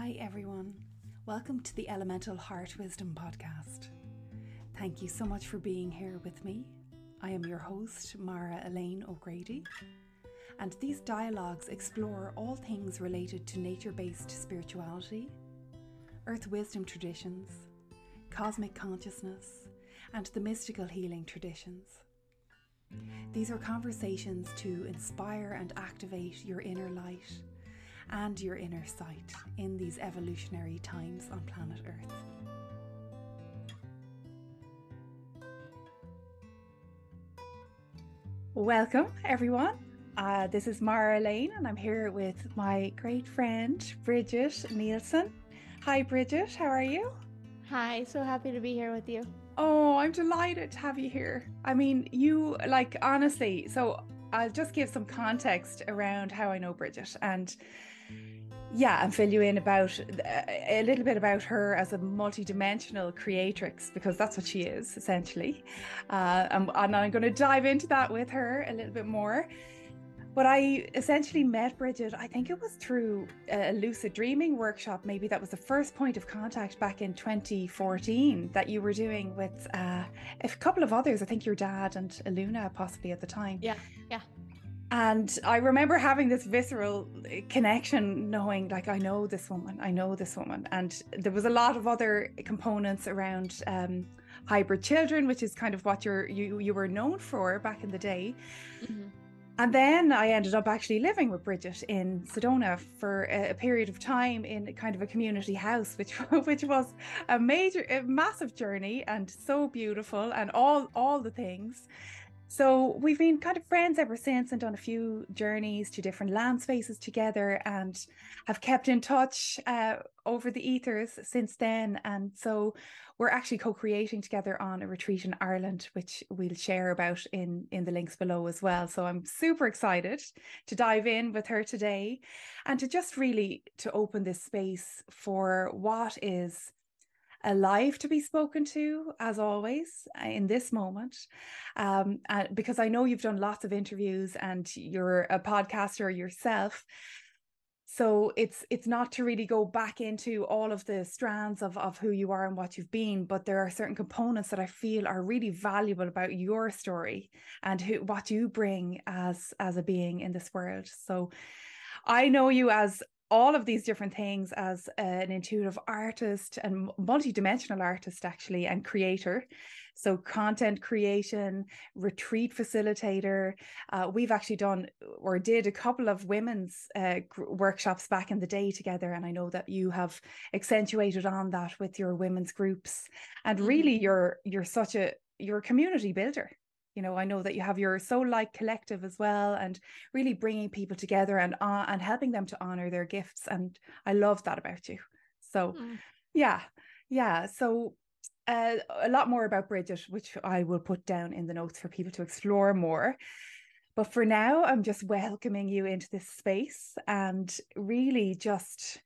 Hi, everyone. Welcome to the Elemental Heart Wisdom Podcast. Thank you so much for being here with me. I am your host, Mara Elaine O'Grady, and these dialogues explore all things related to nature based spirituality, earth wisdom traditions, cosmic consciousness, and the mystical healing traditions. These are conversations to inspire and activate your inner light and your inner sight in these evolutionary times on planet Earth. Welcome, everyone. Uh, this is Mara Lane, and I'm here with my great friend Bridget Nielsen. Hi, Bridget. How are you? Hi, so happy to be here with you. Oh, I'm delighted to have you here. I mean, you like honestly, so I'll just give some context around how I know Bridget and yeah, and fill you in about uh, a little bit about her as a multi-dimensional creatrix because that's what she is essentially. Uh, and, and I'm going to dive into that with her a little bit more. But I essentially met Bridget, I think it was through a lucid dreaming workshop. Maybe that was the first point of contact back in 2014 that you were doing with uh, a couple of others. I think your dad and Aluna, possibly at the time. Yeah, yeah. And I remember having this visceral uh, connection, knowing like, I know this woman, I know this woman. And there was a lot of other components around um, hybrid children, which is kind of what you're, you, you were known for back in the day. Mm-hmm. And then I ended up actually living with Bridget in Sedona for a, period of time in kind of a community house, which which was a major, a massive journey and so beautiful and all all the things. So we've been kind of friends ever since and done a few journeys to different land spaces together and have kept in touch uh, over the ethers since then. And so we're actually co-creating together on a retreat in Ireland, which we'll share about in, in the links below as well. So I'm super excited to dive in with her today and to just really to open this space for what is alive to be spoken to, as always, uh, in this moment. Um, uh, because I know you've done lots of interviews and you're a podcaster yourself. So it's it's not to really go back into all of the strands of, of who you are and what you've been, but there are certain components that I feel are really valuable about your story and who what you bring as as a being in this world. So I know you as all of these different things as an intuitive artist and multi-dimensional artist actually and creator so content creation retreat facilitator uh, we've actually done or did a couple of women's uh, workshops back in the day together and i know that you have accentuated on that with your women's groups and really mm-hmm. you're you're such a you're a community builder you know i know that you have your soul like collective as well and really bringing people together and uh, and helping them to honor their gifts and i love that about you so mm. yeah yeah so uh, a lot more about bridget which i will put down in the notes for people to explore more but for now i'm just welcoming you into this space and really just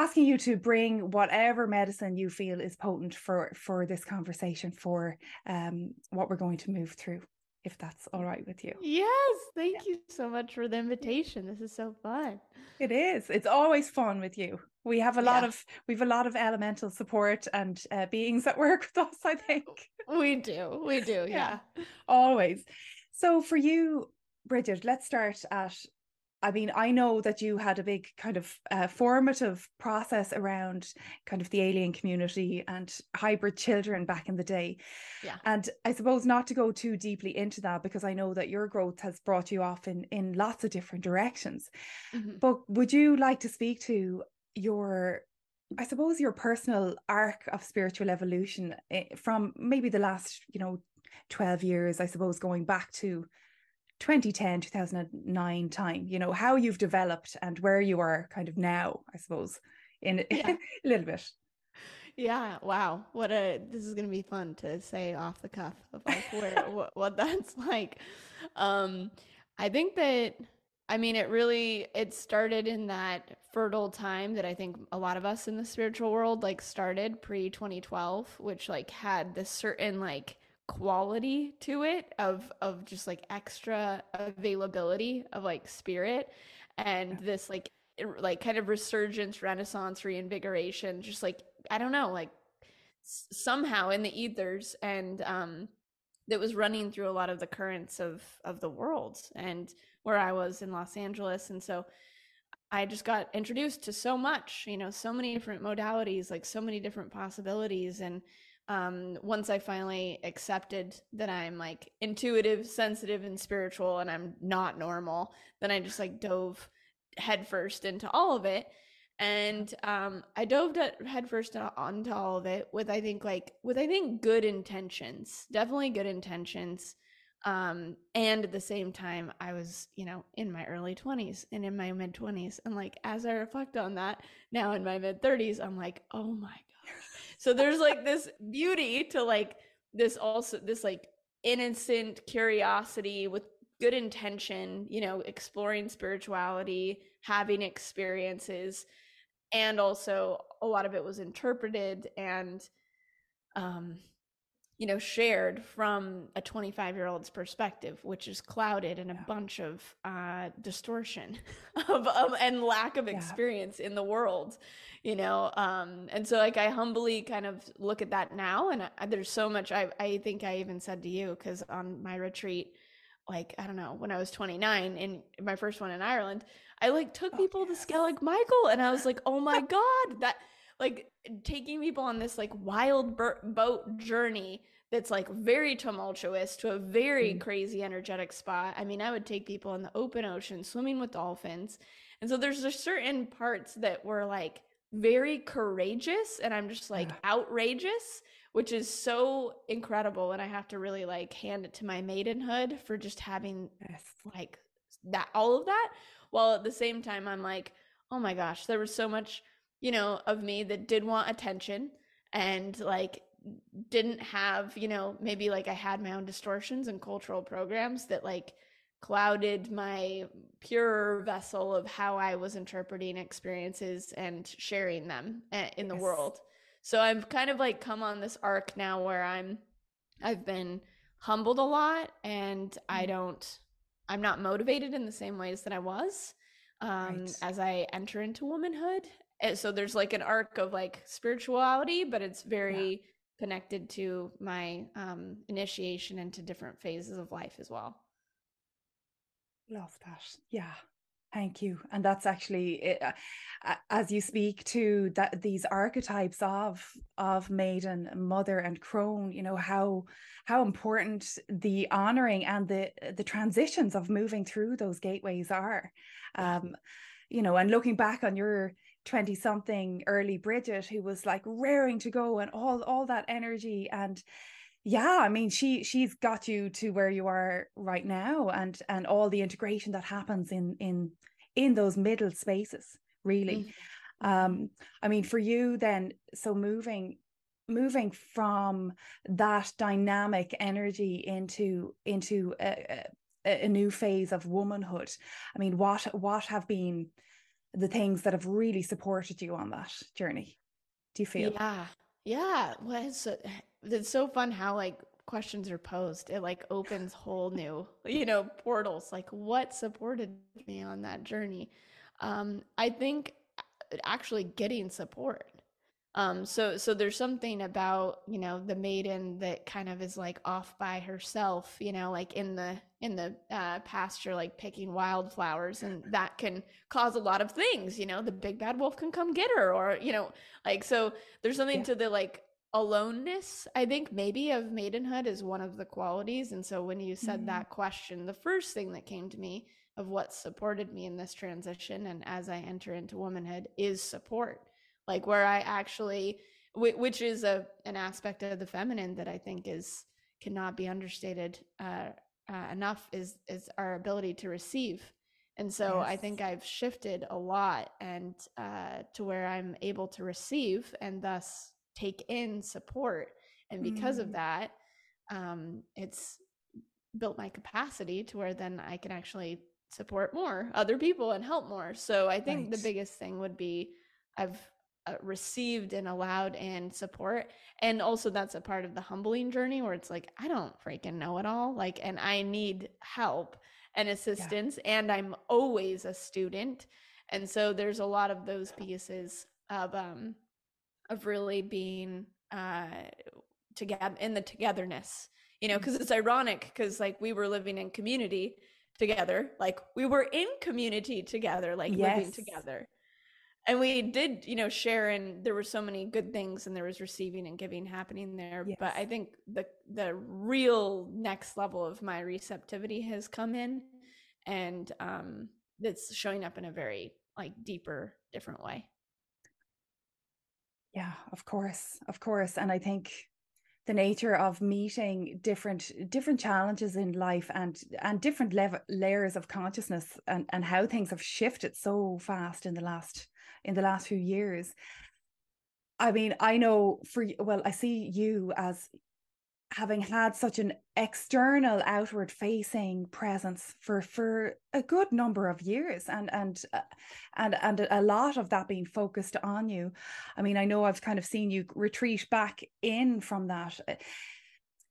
asking you to bring whatever medicine you feel is potent for for this conversation for um what we're going to move through if that's all right with you. Yes thank yeah. you so much for the invitation. This is so fun. It is. It's always fun with you. We have a lot yeah. of we've a lot of elemental support and uh, beings that work with us i think. We do. We do yeah. yeah. Always. So for you bridget let's start at I mean, I know that you had a big kind of uh, formative process around kind of the alien community and hybrid children back in the day. Yeah. And I suppose not to go too deeply into that because I know that your growth has brought you off in in lots of different directions. Mm-hmm. But would you like to speak to your I suppose your personal arc of spiritual evolution eh, from maybe the last, you know, 12 years, I suppose, going back to 2010 2009 time you know how you've developed and where you are kind of now i suppose in yeah. a little bit yeah wow what a this is going to be fun to say off the cuff of like where what, what that's like um i think that i mean it really it started in that fertile time that i think a lot of us in the spiritual world like started pre 2012 which like had this certain like quality to it of of just like extra availability of like spirit and this like like kind of resurgence, renaissance, reinvigoration, just like I don't know, like somehow in the ethers and um that was running through a lot of the currents of of the world and where I was in Los Angeles. And so I just got introduced to so much, you know, so many different modalities, like so many different possibilities. And um once I finally accepted that I'm like intuitive, sensitive and spiritual and I'm not normal, then I just like dove headfirst into all of it. And um i dove headfirst onto all of it with i think like with i think good intentions definitely good intentions. Um and at the same time i was you know in my early 20s and in my mid 20s and like as i reflect on that now in my mid 30s i'm like oh my so there's like this beauty to like this also this like innocent curiosity with good intention you know exploring spirituality having experiences and also a lot of it was interpreted and um you know shared from a 25 year old's perspective which is clouded in a yeah. bunch of uh distortion of, of and lack of experience yeah. in the world you know um and so like i humbly kind of look at that now and I, there's so much i i think i even said to you because on my retreat like i don't know when i was 29 in my first one in ireland I like took oh, people yes. to Skellig Michael and I was like, oh my God, that like taking people on this like wild ber- boat journey that's like very tumultuous to a very mm. crazy energetic spot. I mean, I would take people in the open ocean swimming with dolphins. And so there's just certain parts that were like very courageous and I'm just like yeah. outrageous, which is so incredible. And I have to really like hand it to my maidenhood for just having yes. like that all of that while at the same time i'm like oh my gosh there was so much you know of me that did want attention and like didn't have you know maybe like i had my own distortions and cultural programs that like clouded my pure vessel of how i was interpreting experiences and sharing them eh, in the yes. world so i've kind of like come on this arc now where i'm i've been humbled a lot and mm-hmm. i don't I'm not motivated in the same ways that I was um, right. as I enter into womanhood. And eh, so there's like an arc of like spirituality, but it's very yeah. connected to my um, initiation into different phases of life as well. Love that. Yeah. Thank you. And that's actually it, uh, as you speak to that these archetypes of of maiden, mother, and crone. You know how how important the honoring and the the transitions of moving through those gateways are. Um, you know, and looking back on your 20 something early Bridget, who was like raring to go and all all that energy and yeah i mean she she's got you to where you are right now and and all the integration that happens in in in those middle spaces really mm-hmm. um i mean for you then so moving moving from that dynamic energy into into a, a, a new phase of womanhood i mean what what have been the things that have really supported you on that journey do you feel? Yeah. Yeah. Well it's, it's so fun how like questions are posed. It like opens whole new you know portals. Like what supported me on that journey? Um i think actually getting support um so so there's something about you know the maiden that kind of is like off by herself you know like in the in the uh, pasture like picking wildflowers and that can cause a lot of things you know the big bad wolf can come get her or you know like so there's something yeah. to the like aloneness i think maybe of maidenhood is one of the qualities and so when you said mm-hmm. that question the first thing that came to me of what supported me in this transition and as i enter into womanhood is support like where i actually which is a an aspect of the feminine that i think is cannot be understated uh, uh, enough is is our ability to receive and so yes. i think i've shifted a lot and uh, to where i'm able to receive and thus take in support and because mm. of that um, it's built my capacity to where then i can actually support more other people and help more so i think right. the biggest thing would be i've uh, received and allowed and support and also that's a part of the humbling journey where it's like i don't freaking know it all like and i need help and assistance yeah. and i'm always a student And so there's a lot of those pieces of um of really being uh together in the togetherness you know because mm. it's ironic because like we were living in community together like we were in community together like yes. living together and we did you know share and there were so many good things and there was receiving and giving happening there yes. but i think the the real next level of my receptivity has come in and um it's showing up in a very like deeper different way yeah of course of course and i think the nature of meeting different different challenges in life and and different level layers of consciousness and and how things have shifted so fast in the last in the last few years. I mean i know for well i see you as having had such an external outward facing presence for for a good number of years and and uh, and and a lot of that being focused on you. I mean i know i've kind of seen you retreat back in from that. Uh,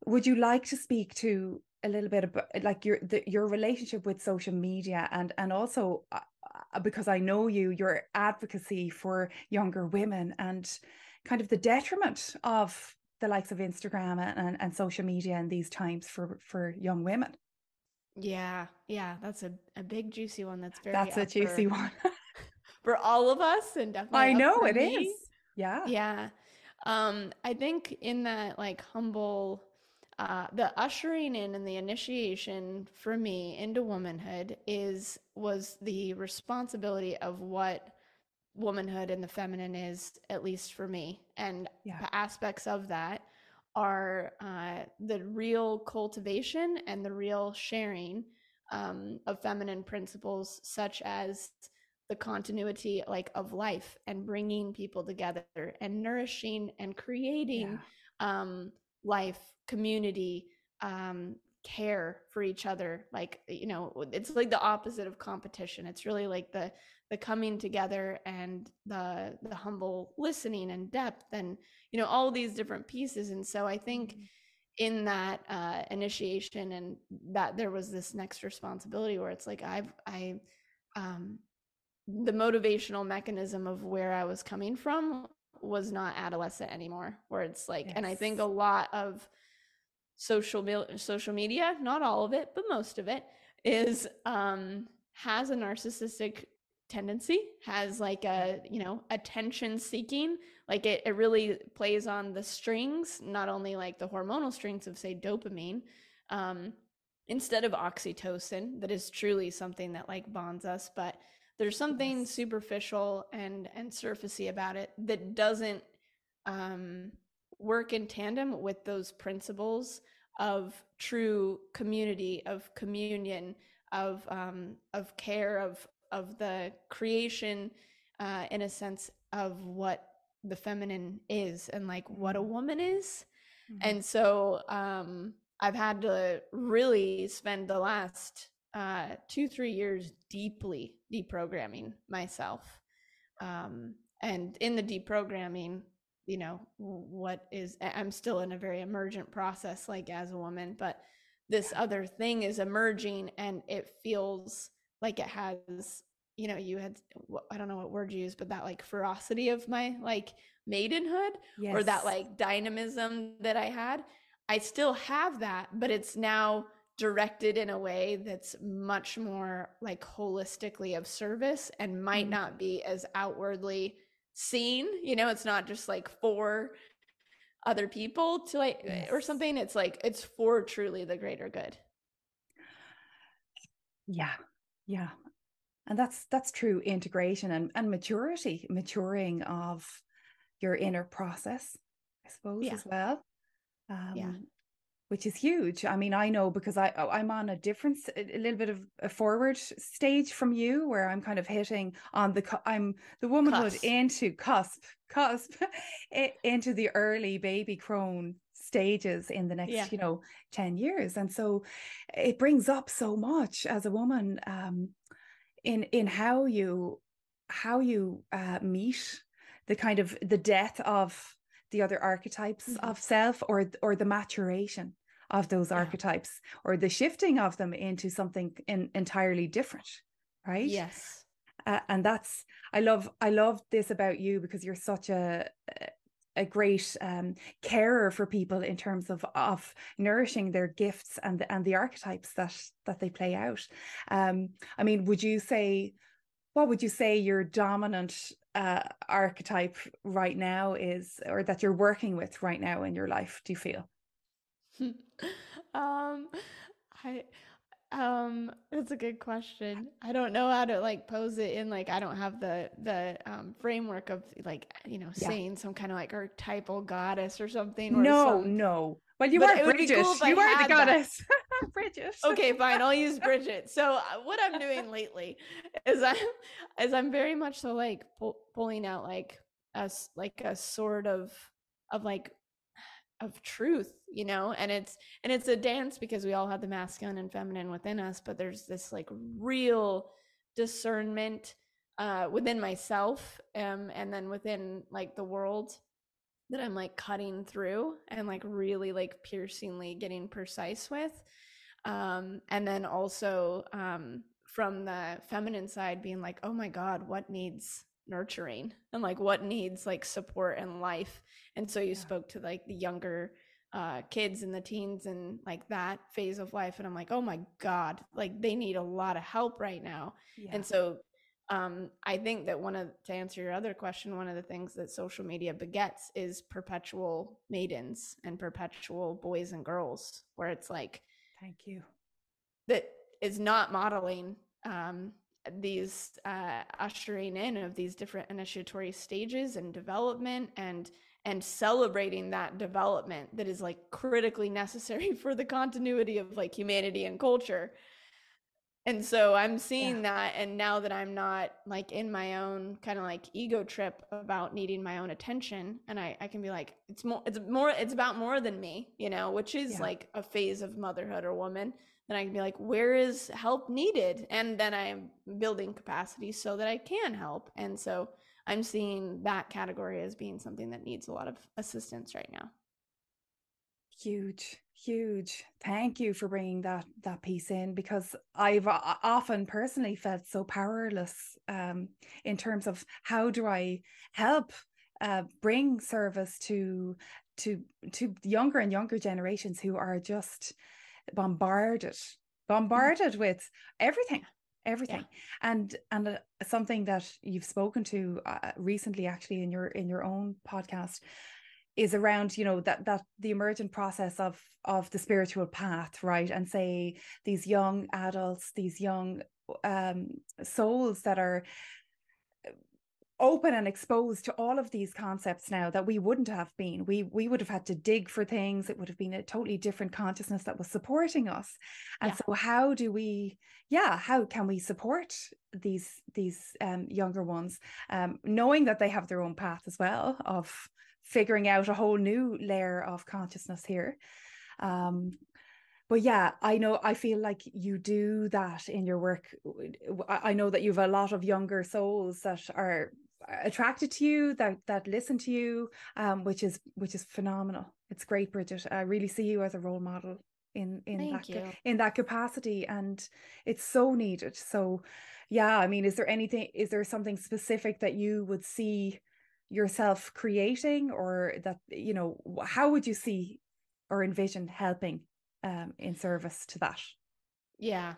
would you like to speak to a little bit about like your the, your relationship with social media and and also uh, because i know you your advocacy for younger women and kind of the detriment of the likes of Instagram and, and social media in these times for for young women. Yeah, yeah, that's a, a big juicy one. That's very that's a juicy for, one for all of us, and definitely I know it me. is. Yeah, yeah. Um, I think in that like humble, uh, the ushering in and the initiation for me into womanhood is was the responsibility of what womanhood and the feminine is, at least for me. And yeah. the aspects of that are uh, the real cultivation and the real sharing um, of feminine principles, such as the continuity like of life and bringing people together and nourishing and creating yeah. um, life community um, care for each other like you know it's like the opposite of competition it's really like the the coming together and the the humble listening and depth and you know all these different pieces and so i think mm-hmm. in that uh, initiation and that there was this next responsibility where it's like i've i um the motivational mechanism of where i was coming from was not adolescent anymore where it's like yes. and i think a lot of social social media not all of it but most of it is um has a narcissistic tendency has like a you know attention seeking like it, it really plays on the strings not only like the hormonal strings of say dopamine um instead of oxytocin that is truly something that like bonds us but there's something superficial and and surfacey about it that doesn't um work in tandem with those principles of true community of communion of um of care of of the creation uh, in a sense of what the feminine is and like what a mm-hmm. woman is. Mm-hmm. And so um, I've had to really spend the last uh, two, three years deeply deprogramming myself. Um, and in the deprogramming, you know, what is, I'm still in a very emergent process, like as a woman, but this other thing is emerging and it feels like it has you know you had i don't know what word you use but that like ferocity of my like maidenhood yes. or that like dynamism that i had i still have that but it's now directed in a way that's much more like holistically of service and might mm-hmm. not be as outwardly seen you know it's not just like for other people to like yes. or something it's like it's for truly the greater good. Yeah. Yeah. And that's that's true integration and, and maturity maturing of your inner process i suppose yeah. as well. Um, yeah which is huge i mean i know because i i'm on a different a little bit of a forward stage from you where i'm kind of hitting on the i'm the womanhood cusp. into cusp cusp into the early baby crone stages in the next yeah. you know 10 years and so it brings up so much as a woman um in in how you how you uh, meet the kind of the death of the other archetypes mm-hmm. of self or or the maturation of those yeah. archetypes or the shifting of them into something in, entirely different right yes uh, and that's i love i love this about you because you're such a a great um, carer for people in terms of of nourishing their gifts and the, and the archetypes that that they play out. Um, I mean, would you say what would you say your dominant uh, archetype right now is, or that you're working with right now in your life? Do you feel? um, I um, that's a good question. I don't know how to like pose it in like I don't have the the um framework of like you know Yeah. saying some kind of like archetypal goddess or something or No, some no. Well, you But are it would cool if I you are the goddess, Bridget. Okay, fine. I'll use Bridget. So uh, what I'm doing lately is I'm is I'm very much so like pull, pulling out like a s- like a sort of of like of truth, you know, and it's and it's a dance because we all have the masculine and feminine within us, but there's this like real discernment uh within myself um and then within like the world that I'm like cutting through and like really like piercingly getting precise with um and then also um from the feminine side being like oh my god what needs nurturing and like what needs like support and life and so you Yeah. spoke to like the younger uh kids and the teens and like that phase of life and i'm like oh my god like they need a lot of help right now Yeah. and so um, I think that one of to answer your other question, one of the things that social media begets is perpetual maidens and perpetual boys and girls, where it's like Thank you. that is not modeling um, these uh, ushering in of these different initiatory stages and development and and celebrating that development that is like critically necessary for the continuity of like humanity and culture and so i'm seeing that and now that i'm not like in my own kind of like ego trip about needing my own attention and i i can be like it's more it's more it's about more than me you know which is Yeah. like a phase of motherhood or woman then i can be like where is help needed? And then i'm building capacity so that i can help and so i'm seeing that category as being something that needs a lot of assistance right now. Huge, huge. Thank you for bringing that that piece in because I've often personally felt so powerless um, in terms of how do I help uh, bring service to to to younger and younger generations who are just bombarded bombarded with everything everything and and uh, something that you've spoken to uh, recently actually in your in your own podcast is around you know that that the emergent process of of the spiritual path right? And say these young adults these young um souls that are uh, open and exposed to all of these concepts now that we wouldn't have been. We we would have had to dig for things. It would have been a totally different consciousness that was supporting us. And Yeah. so how do we yeah how can we support these these um, younger ones um, knowing that they have their own path as well of figuring out a whole new layer of consciousness here. Um but yeah i know i feel like you do that in your work. I know that you have a lot of younger souls that are attracted to you that that listen to you um which is which is phenomenal. It's great bridget. I really see you as a role model in in Thank that you. in that capacity and it's so needed. So yeah i mean is there anything is there something specific that you would see yourself creating or that you know how would you see or envision helping um in service to that Yeah.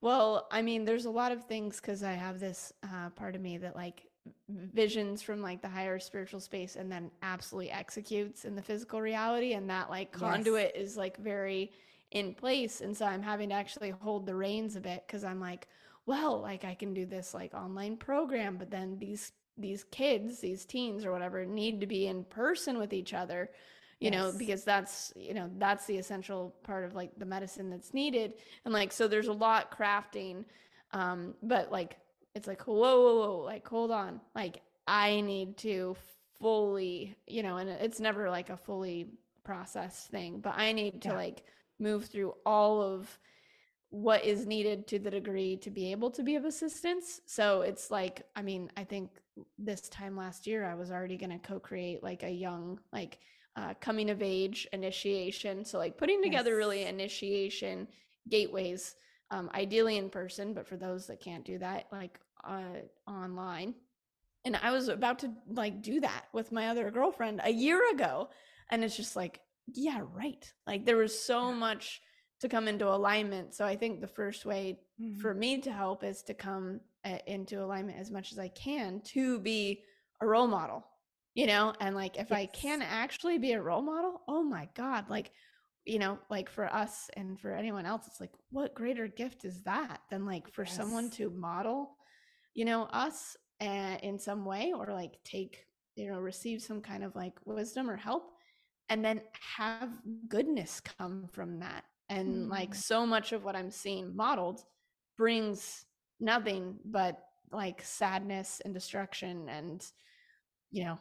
Well, I mean, there's a lot of things because I have this uh, part of me that like visions from like the higher spiritual space and then absolutely executes in the physical reality. And that like Yes. conduit is like very in place. And so I'm having to actually hold the reins a bit because I'm like, well, like I can do this like online program, but then these these kids, these teens or whatever, need to be in person with each other you know because that's you know that's the essential part of like the medicine that's needed. And like so there's a lot crafting um but like it's like whoa whoa whoa like hold on. Like i need to fully you know and it's never like a fully processed thing but i need to Yeah. like move through all of what is needed to the degree to be able to be of assistance. So it's like i mean i think this time last year i was already going to co-create like a young like uh, coming of age initiation. So like putting together really initiation gateways um, ideally in person but for those that can't do that like uh, online. And i was about to like do that with my other girlfriend a year ago. And it's just like yeah right. Like there was so much to come into alignment so i think the first way mm-hmm. for me to help is to come uh, into alignment as much as i can to be a role model you know and like if yes. i can actually be a role model oh my god like you know like for us and for anyone else it's like what greater gift is that than like for yes. someone to model you know us uh, in some way or like take you know receive some kind of like wisdom or help and then have goodness come from that and mm. like so much of what i'm seeing modeled brings nothing but like sadness and destruction and you know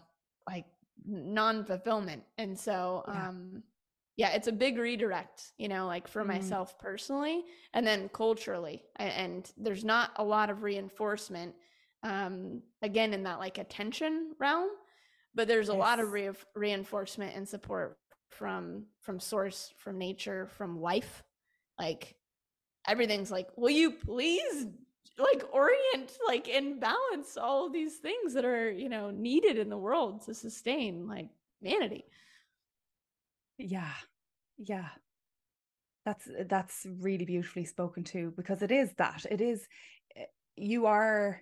like non-fulfillment and so yeah. um yeah it's a big redirect you know like for mm. myself personally and then culturally and there's not a lot of reinforcement um again in that like attention realm but there's a yes. lot of re- reinforcement and support from from source from nature from life like everything's like will you please like orient like and balance all these things that are you know needed in the world to sustain like humanity? Yeah. Yeah. That's that's really beautifully spoken to because it is that. It is eh, you are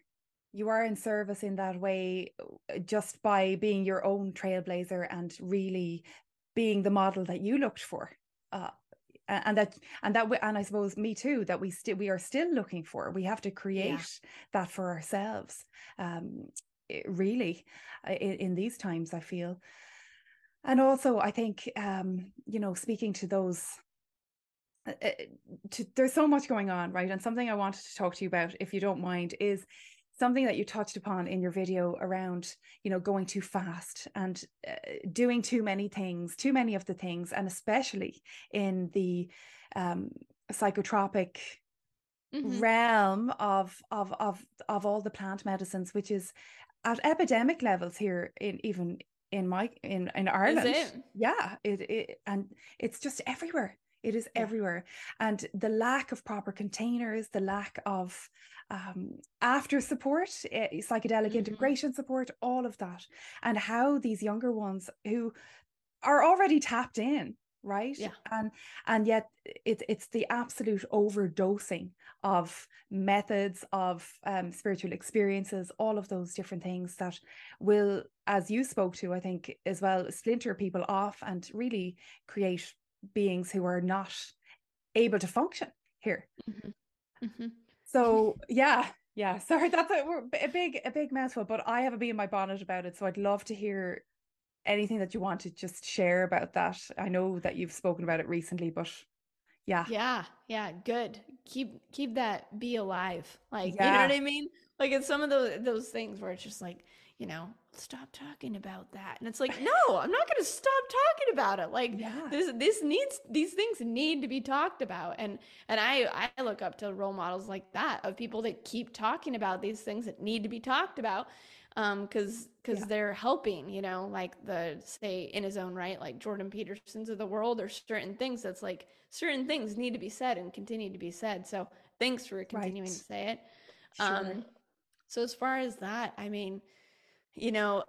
you are in service in that way uh, just by being your own trailblazer and really being the model that you looked for uh, and that and that and i suppose me too that we still we are still looking for. We have to create yeah. that for ourselves um really uh, in, in these times i feel. And also i think um you know speaking to those uh, uh, to, there's so much going on right? And something i wanted to talk to you about if you don't mind is something that you touched upon in your video around you know going too fast and uh, doing too many things too many of the things and especially in the um, psychotropic mm-hmm. realm of of of of all the plant medicines which is at epidemic levels here in even in my in in Ireland it? yeah it, it and it's just everywhere it is yeah. everywhere and the lack of proper containers the lack of um, after support, uh, psychedelic mm-hmm. integration support, all of that, and how these younger ones who are already tapped in right yeah and and yet it's it's the absolute overdosing of methods of um, spiritual experiences all of those different things that will as you spoke to i think as well splinter people off and really create beings who are not able to function here mm-hmm. Mm-hmm. So yeah, yeah. Sorry, that's a, a big a big mouthful, but I have a bee in my bonnet about it. So I'd love to hear anything that you want to just share about that. I know that you've spoken about it recently, but yeah. Yeah, yeah, good. Keep keep that be alive. Like yeah. you know what I mean? Like it's some of those those things where it's just like, you know, stop talking about that. And it's like, no, I'm not going to stop talking about it. Like yeah. this, this needs, these things need to be talked about. And, and I, I look up to role models like that of people that keep talking about these things that need to be talked about. Um, cause, cause yeah. they're helping, you know, like the, say in his own right, like Jordan Peterson's of the world or certain things that's like certain things need to be said and continue to be said. So thanks for continuing right. to say it. Sure. Um, so as far as that, I mean, you know,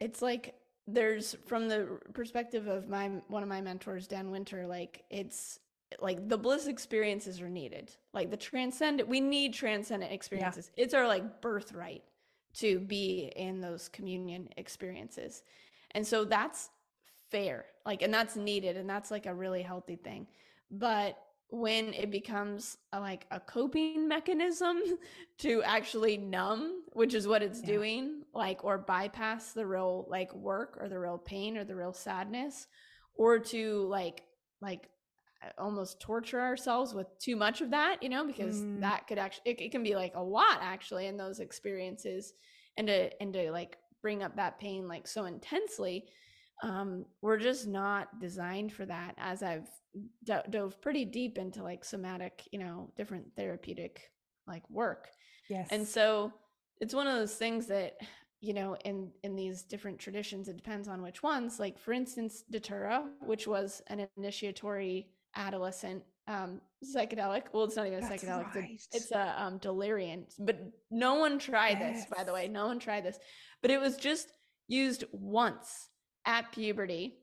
it's like there's from the perspective of my one of my mentors, Dan Winter, like it's like the bliss experiences are needed. Like the transcendent, we need transcendent experiences. Yeah. It's our like birthright to be in those communion experiences. And so that's fair. Like, and that's needed. And that's like a really healthy thing. But when it becomes a, like a coping mechanism to actually numb which is what it's yeah. doing like or bypass the real like work or the real pain or the real sadness or to like like almost torture ourselves with too much of that you know because mm. that could actually it, it can be like a lot actually in those experiences and to and to like bring up that pain like so intensely um we're just not designed for that as i've do- dove pretty deep into like somatic, you know, different therapeutic like work. Yes. And so it's one of those things that you know in in these different traditions it depends on which ones like for instance datura which was an initiatory adolescent um psychedelic. Well, it's not even a That's psychedelic. right. It's, a, it's a um, delirium. But no one tried this, by the way. No one tried this. But it was just used once at puberty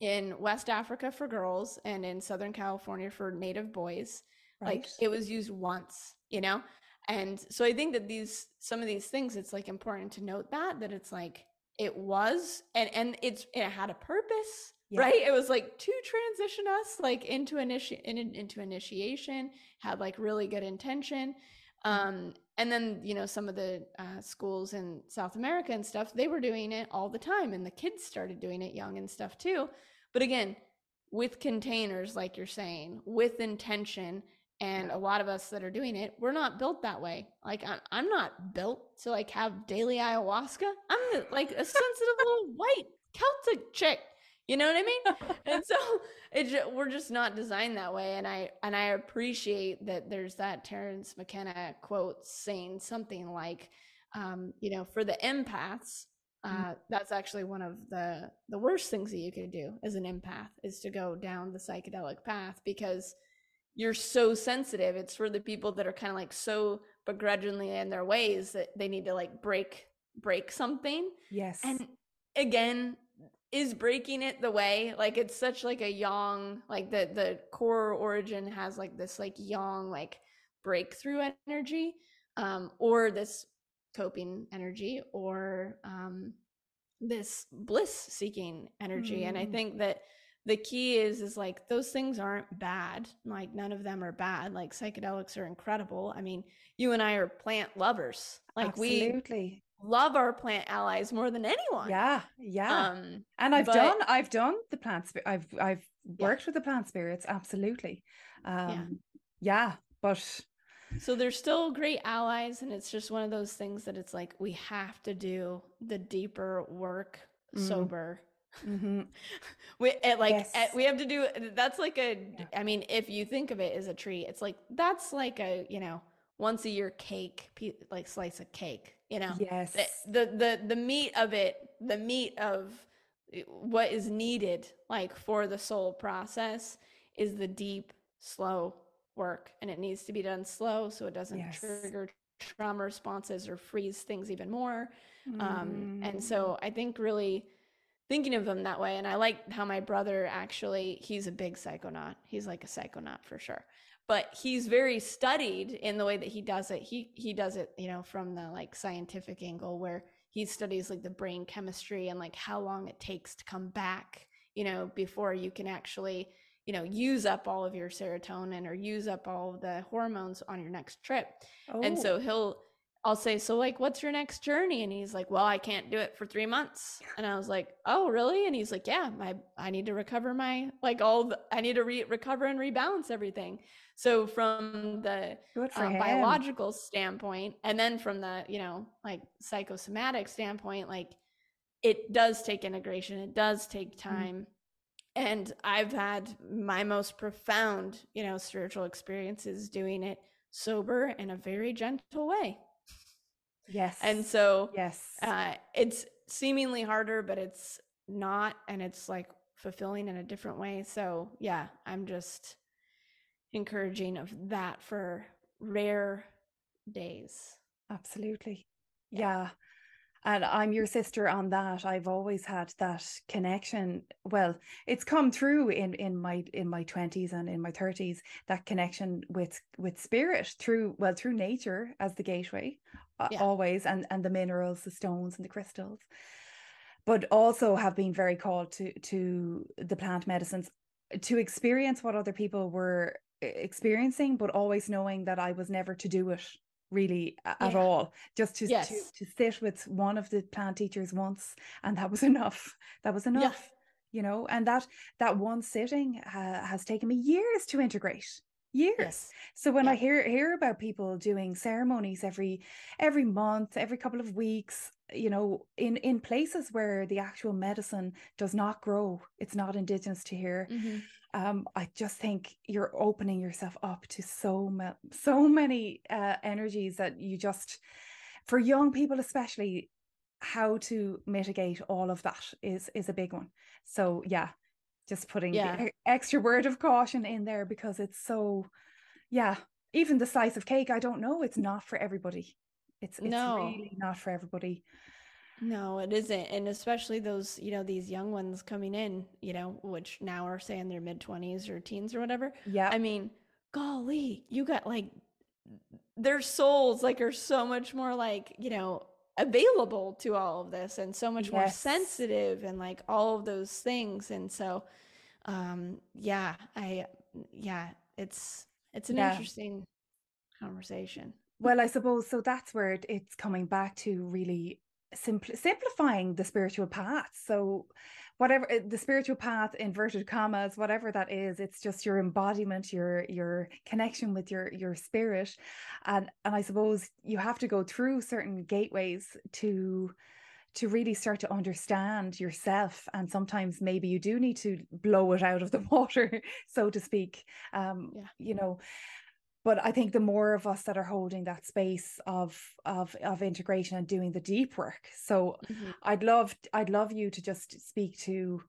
in West Africa for girls and in Southern California for native boys. Like it was used once, you know? And so I think that these some of these things it's like important to note that that it's like it was and and it's it had a purpose, Yeah. right? It was like to transition us like into initi- in, into initiation, had like really good intention. Um and then, you know, some of the uh, schools in South America and stuff, they were doing it all the time and the kids started doing it young and stuff too. But again, with containers like you're saying, with intention and a lot of us that are doing it we're not built that way. Like i'm, I'm not built to like have daily ayahuasca. I'm like a sensitive little white celtic chick. You know what i mean? And so it we're just not designed that way. And i and i appreciate that there's that terence mckenna quote saying something like um you know for the empaths uh, that's actually one of the the worst things that you could do as an empath is to go down the psychedelic path because you're so sensitive. It's for the people that are kind of like so begrudgingly in their ways that they need to like break break something. Yes. And again, is breaking it the way like it's such like a yang like the the core origin has like this like yang like breakthrough energy um or this coping energy or um this bliss seeking energy and i Mm. think that the key is is like those things aren't bad like none of them are bad like psychedelics are incredible i mean you and i are plant lovers like we love our plant allies more than anyone Yeah. Yeah. um and I've but- done I've done the plants I've I've Yeah. worked with the plant spirits, absolutely. Um Yeah. yeah, but So they're still great allies, and it's just one of those things that it's like we have to do the deeper work Mm. sober. Mhm, We it, like Yes. eh, we have to do. That's like a. Yeah. I mean, if you think of it as a treat, it's like that's like a you know once a year cake, like slice of cake. You know, yes. the, the the the meat of it, the meat of eh, what is needed, like for the soul process, is the deep, slow work, and it needs to be done slow so it doesn't Yes. trigger trauma responses or freeze things even more. Um, and Mm. so I think really thinking of them that way, and I like how my brother actually he's a big psychonaut. He's like a psychonaut for sure. But he's very studied in the way that he does it. He he does it, you know, from the like scientific angle where he studies like the brain chemistry and like how long it takes to come back, you know, before you can actually, you know, use up all of your serotonin or use up all of the hormones on your next trip. And Oh, so he'll, I'll say, so like, what's your next journey? And he's like, well, I can't do it for three months. And I was like, oh, really? And he's like, yeah, my, I need to recover my, like all the, I need to re- recover and rebalance everything. So from the um, biological standpoint, and then from the, you know, like psychosomatic standpoint, like it does take integration. It does take Mm. time. And I've had my most profound, you know, spiritual experiences doing it sober in a very gentle way. Yes. And so yes. uh, it's seemingly harder, but it's not. And it's like fulfilling in a different way. So, yeah, I'm just encouraging of that for rare days. Absolutely. Yeah. Yeah. And I'm your sister on that. I've always had that connection. Well, it's come through in in my in my 20s and in my 30s that connection with with spirit through well through nature as the gateway uh, Yeah. always and and the minerals, the stones and the crystals. But also have been very called to to the plant medicines to experience what other people were experiencing but always knowing that I was never to do it really a- at all just to, to Yes. to sit with one of the plant teachers once and that was enough that was enough you know and that that one sitting uh, has taken me years to integrate years Yes. so when i hear hear about people doing ceremonies every every month every couple of weeks you know in in places where the actual medicine does not grow it's not indigenous to here Mhm. Um i just think you're opening yourself up to so ma- so many uh energies that you just for young people especially how to mitigate all of that is is a big one so yeah just putting Yeah. the extra word of caution in there because it's so yeah even the slice of cake i don't know it's not for everybody it's it's No. really not for everybody No, it isn't. And especially those, you know, these young ones coming in, you know, which now are saying their mid 20s or teens or whatever. yeah I mean, golly, you got like their souls like are so much more like, you know, available to all of this and so much more sensitive and like all of those things. And so um yeah, I yeah, it's it's an Yeah. interesting conversation. Well, I suppose so. That's where it, it's coming back to really simpl- simplifying the spiritual path. So, whatever uh, the spiritual path, inverted commas, whatever that is, it's just your embodiment, your your connection with your your spirit, and and I suppose you have to go through certain gateways to to really start to understand yourself and sometimes maybe you do need to blow it out of the water so to speak um Yeah. you know but I think the more of us that are holding that space of of of integration and doing the deep work. So Mhm. I'd love I'd love you to just speak to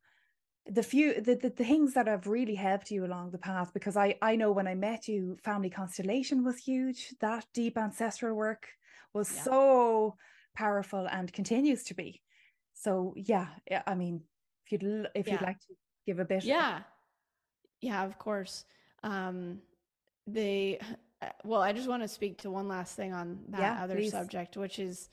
the few the, the, the things that have really helped you along the path because I I know when I met you family constellation was huge that deep ancestral work was Yeah. so powerful and continues to be so yeah yeah, I mean if you'd if you'd like to give a bit Yeah. Yeah, of course. Um, they, well, I just want to speak to one last thing on that Yeah, other please. subject, which is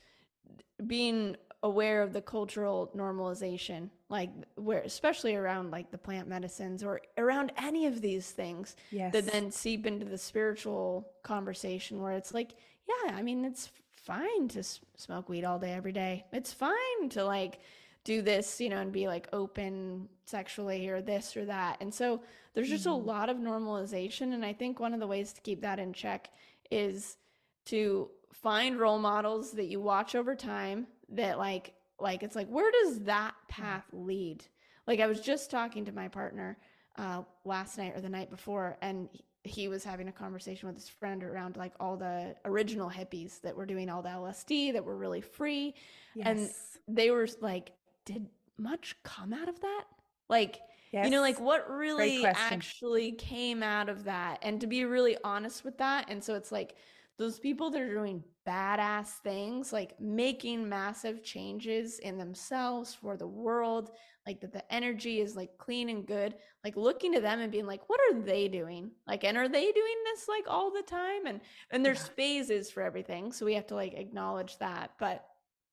being aware of the cultural normalization, like where, especially around like the plant medicines or around any of these things yes that then seep into the spiritual conversation where it's like, yeah, I mean, it's fine to s- smoke weed all day, every day. It's fine to like do this, you know, and be like open sexually or this or that. And so there's just Mhm. a lot of normalization. And I think one of the ways to keep that in check is to find role models that you watch over time that like, like it's like, where does that path lead? Like I was just talking to my partner uh, last night or the night before, and he- he was having a conversation with his friend around like all the original hippies that were doing all the LSD that were really free. and They were like, did much come out of that? Like, you know, like what really actually came out of that? And to be really honest with that. And so it's like those people that are doing badass things, like making massive changes in themselves for the world, like that the energy is like clean and good, like looking to them and being like, what are they doing? Like, and are they doing this like all the time? And and there's phases for everything. So we have to like acknowledge that. But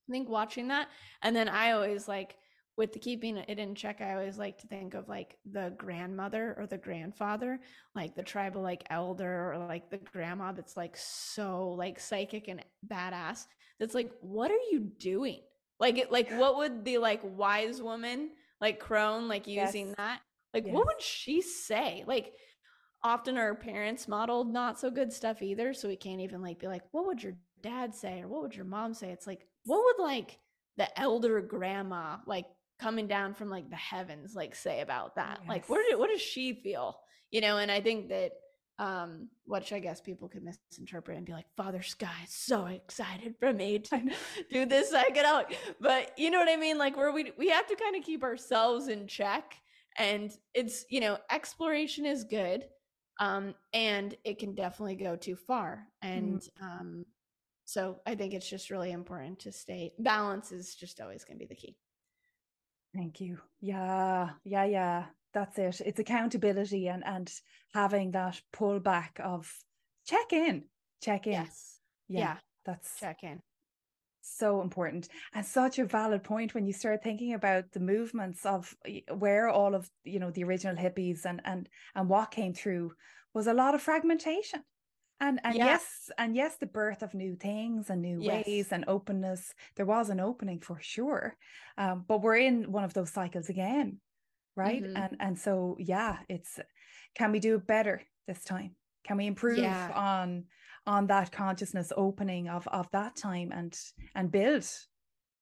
I think watching that, and then I always like with the keeping it in check, I always like to think of like the grandmother or the grandfather, like the tribal like elder or like the grandma that's like so like psychic and badass. That's like, what are you doing? Like it like what would the like wise woman like crone like using Yes. that? Like Yes. what would she say? Like often our parents modeled not so good stuff either so we can't even like be like what would your dad say or what would your mom say it's like what would like the elder grandma like coming down from like the heavens like say about that. Like what Yes. what does she feel? You know and i think that um which i guess people could misinterpret and be like father sky is so excited for me to do this psychedelic but you know what i mean? Like where we we have to kind of keep ourselves in check and it's you know exploration is good um and it can definitely go too far and um so i think it's just really important to stay balance is just always going to be the key Thank you. Yeah, yeah, yeah. That's it. It's accountability and and having that pullback of check in, check in. yes Yeah, yeah that's check in so important and such a valid point when you start thinking about the movements of where all of you know the original hippies and and and what came through was a lot of fragmentation. And and Yeah. yes, and yes, the birth of new things and new Yes. ways and openness. There was an opening for sure, um, but we're in one of those cycles again, right? Mhm. And and so yeah, it's can we do it better this time? Can we improve Yeah. on on that consciousness opening of of that time and and build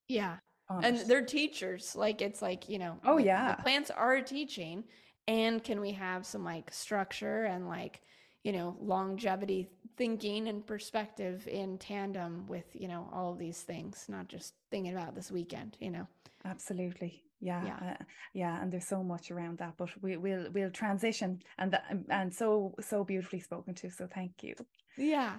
yeah on and they're teachers like it's like you know Oh, yeah. the plants are teaching and can we have some like structure and like you know, longevity thinking and perspective in tandem with, you know, all of these things, not just thinking about this weekend, you know. Absolutely. Yeah, yeah, uh, yeah, and there's so much around that, but we, will we'll transition, and that, and so so beautifully spoken to. So thank you. Yeah.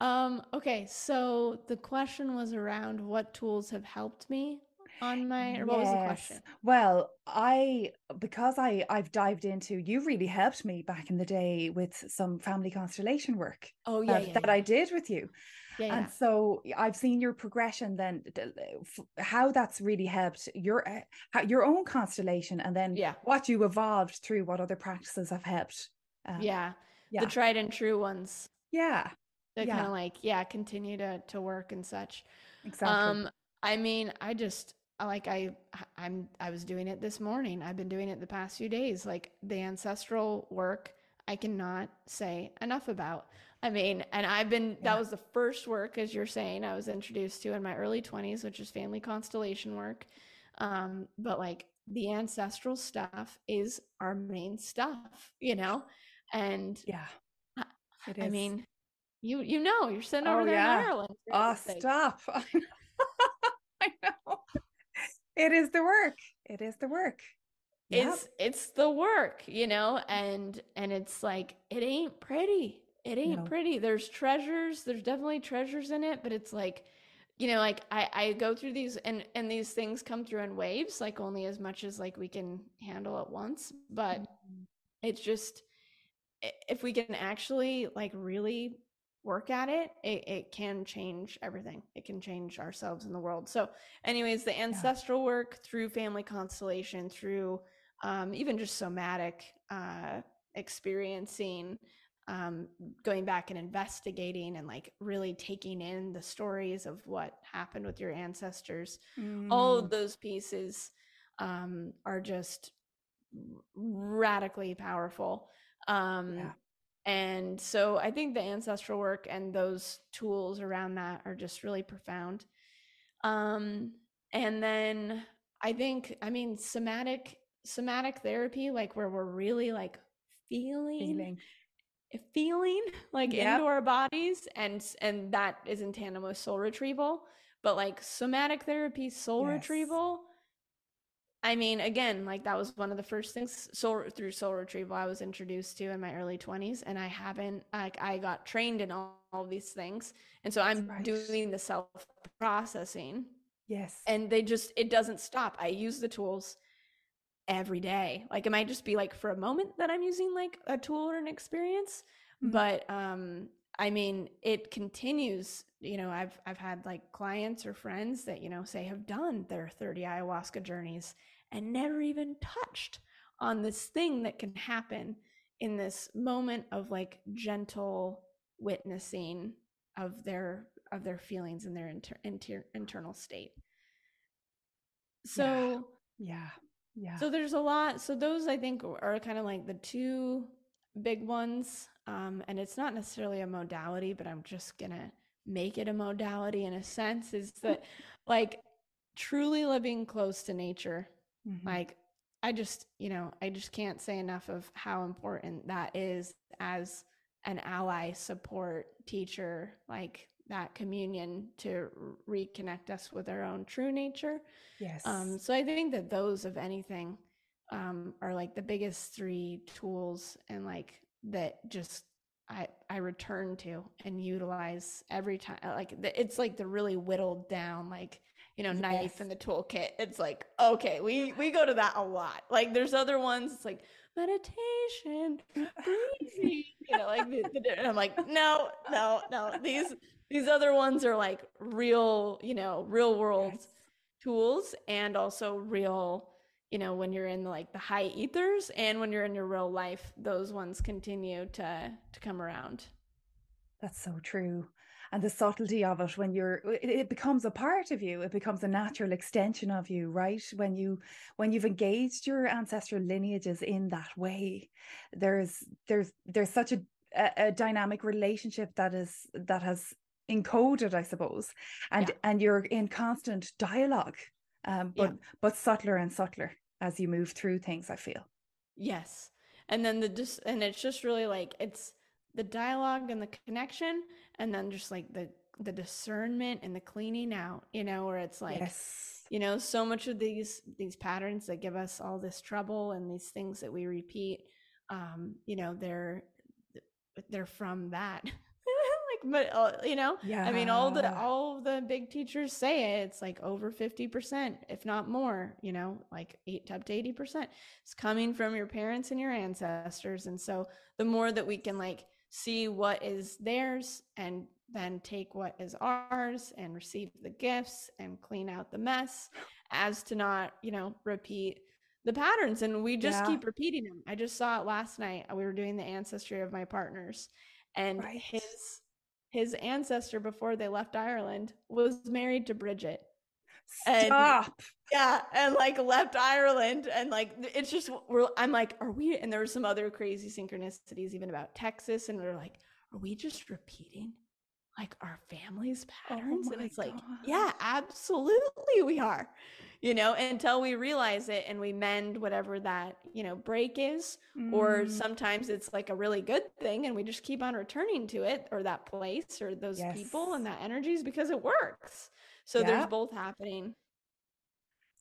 Um, okay, so the question was around what tools have helped me on my what was the question? Well, I because I I've dived into you really helped me back in the day with some family constellation work Oh yeah, that, yeah, that yeah. I did with you. Yeah, And so I've seen your progression then how that's really helped your uh, your own constellation and then Yeah. what you evolved through what other practices have helped. Um, Yeah. yeah. The tried and true ones Yeah, that Yeah. kind of like, yeah, continue to to work and such. exactly. Um, I mean, I just like I I'm I was doing it this morning. I've been doing it the past few days. Like the ancestral work, I cannot say enough about. I mean, and I've been Yeah. that was the first work, as you're saying, I was introduced to in my early 20s, which is family constellation work. Um, but like the ancestral stuff is our main stuff, you know? And yeah, I, I mean, you you know, you're sitting over Oh, there yeah. in Ireland. Oh, stop. It is the work. It is the work. Yep. it's it's the work you know and and it's like it ain't pretty it ain't No. pretty there's treasures there's definitely treasures in it but it's like you know like i i go through these and and these things come through in waves like only as much as like we can handle at once but Mhm. it's just if we can actually like really work at it, it it can change everything it can change ourselves in the world so anyways the ancestral work through family constellation through um, even just somatic uh, experiencing um, going back and investigating and like really taking in the stories of what happened with your ancestors all Mm, of those pieces um, are just radically powerful. Um, Yeah. And so I think the ancestral work and those tools around that are just really profound. Um, and then I think, I mean, somatic somatic therapy, like where we're really like feeling feeling. feeling like Yep. into our bodies and and that is in tandem with soul retrieval but like somatic therapy soul Yes. retrieval i mean again like that was one of the first things soul through soul retrieval i was introduced to in my early 20s and i haven't like i got trained in all, all these things and so i'm right. doing the self processing Yes. and they just it doesn't stop i use the tools every day like it might just be like for a moment that i'm using like a tool or an experience Mhm. but um i mean it continues you know i've i've had like clients or friends that you know say have done their 30 ayahuasca journeys and never even touched on this thing that can happen in this moment of like gentle witnessing of their of their feelings and their inter- inter- internal state so yeah. Yeah. so there's a lot. So those I think are kind of like the two big ones. Um, and it's not necessarily a modality, but I'm just gonna make it a modality in a sense. Is that like truly living close to nature? Mhm. Like I just, you know, I just can't say enough of how important that is as an ally, support, teacher, like that communion to reconnect us with our own true nature. yes. Um, so I think that those, of anything, um, are like the biggest three tools, and like that just I I return to and utilize every time. Uh, like the, it's like the really whittled down, like you know, knife in the toolkit. It's like okay, we we go to that a lot. Like there's other ones. It's like meditation, breathing. You know, like the, the, and I'm like no, no, no. These these other ones are like real, you know, real world Yes. tools and also real you know when you're in like the high ethers and when you're in your real life those ones continue to to come around That's so true. And the subtlety of it when you're it, it becomes a part of you. It becomes a natural extension of you, right? When you when you've engaged your ancestral lineages in that way, there's there's there's such a a, a dynamic relationship that is that has encoded, I suppose. And Yeah. and you're in constant dialogue. Um, Yeah. but but subtler and subtler as you move through things, I feel. yes and then the just and it's just really like it's the dialogue and the connection and then just like the the discernment and the cleaning out you know where it's like yes. you know so much of these these patterns that give us all this trouble and these things that we repeat um you know they're they're from that but uh, you know yeah i mean all the all the big teachers say it it's like over 50% if not more you know like 8 up to 80% it's coming from your parents and your ancestors and so the more that we can like see what is theirs and then take what is ours and receive the gifts and clean out the mess as to not, you know, repeat the patterns. And we just yeah. keep repeating them. I just saw it last night. We were doing the ancestry of my partners and right. his his ancestor before they left Ireland was married to Bridget. Stop. And, yeah, and like left Ireland, and like it's just we're. I'm like, are we? And there were some other crazy synchronicities even about Texas, and we're like, are we just repeating like our family's oh patterns oh and it's like yeah absolutely we are you know until we realize it and we mend whatever that you know break is mm. or sometimes it's like a really good thing and we just keep on returning to it or that place or those yes. people and that energies because it works so yeah. there's both happening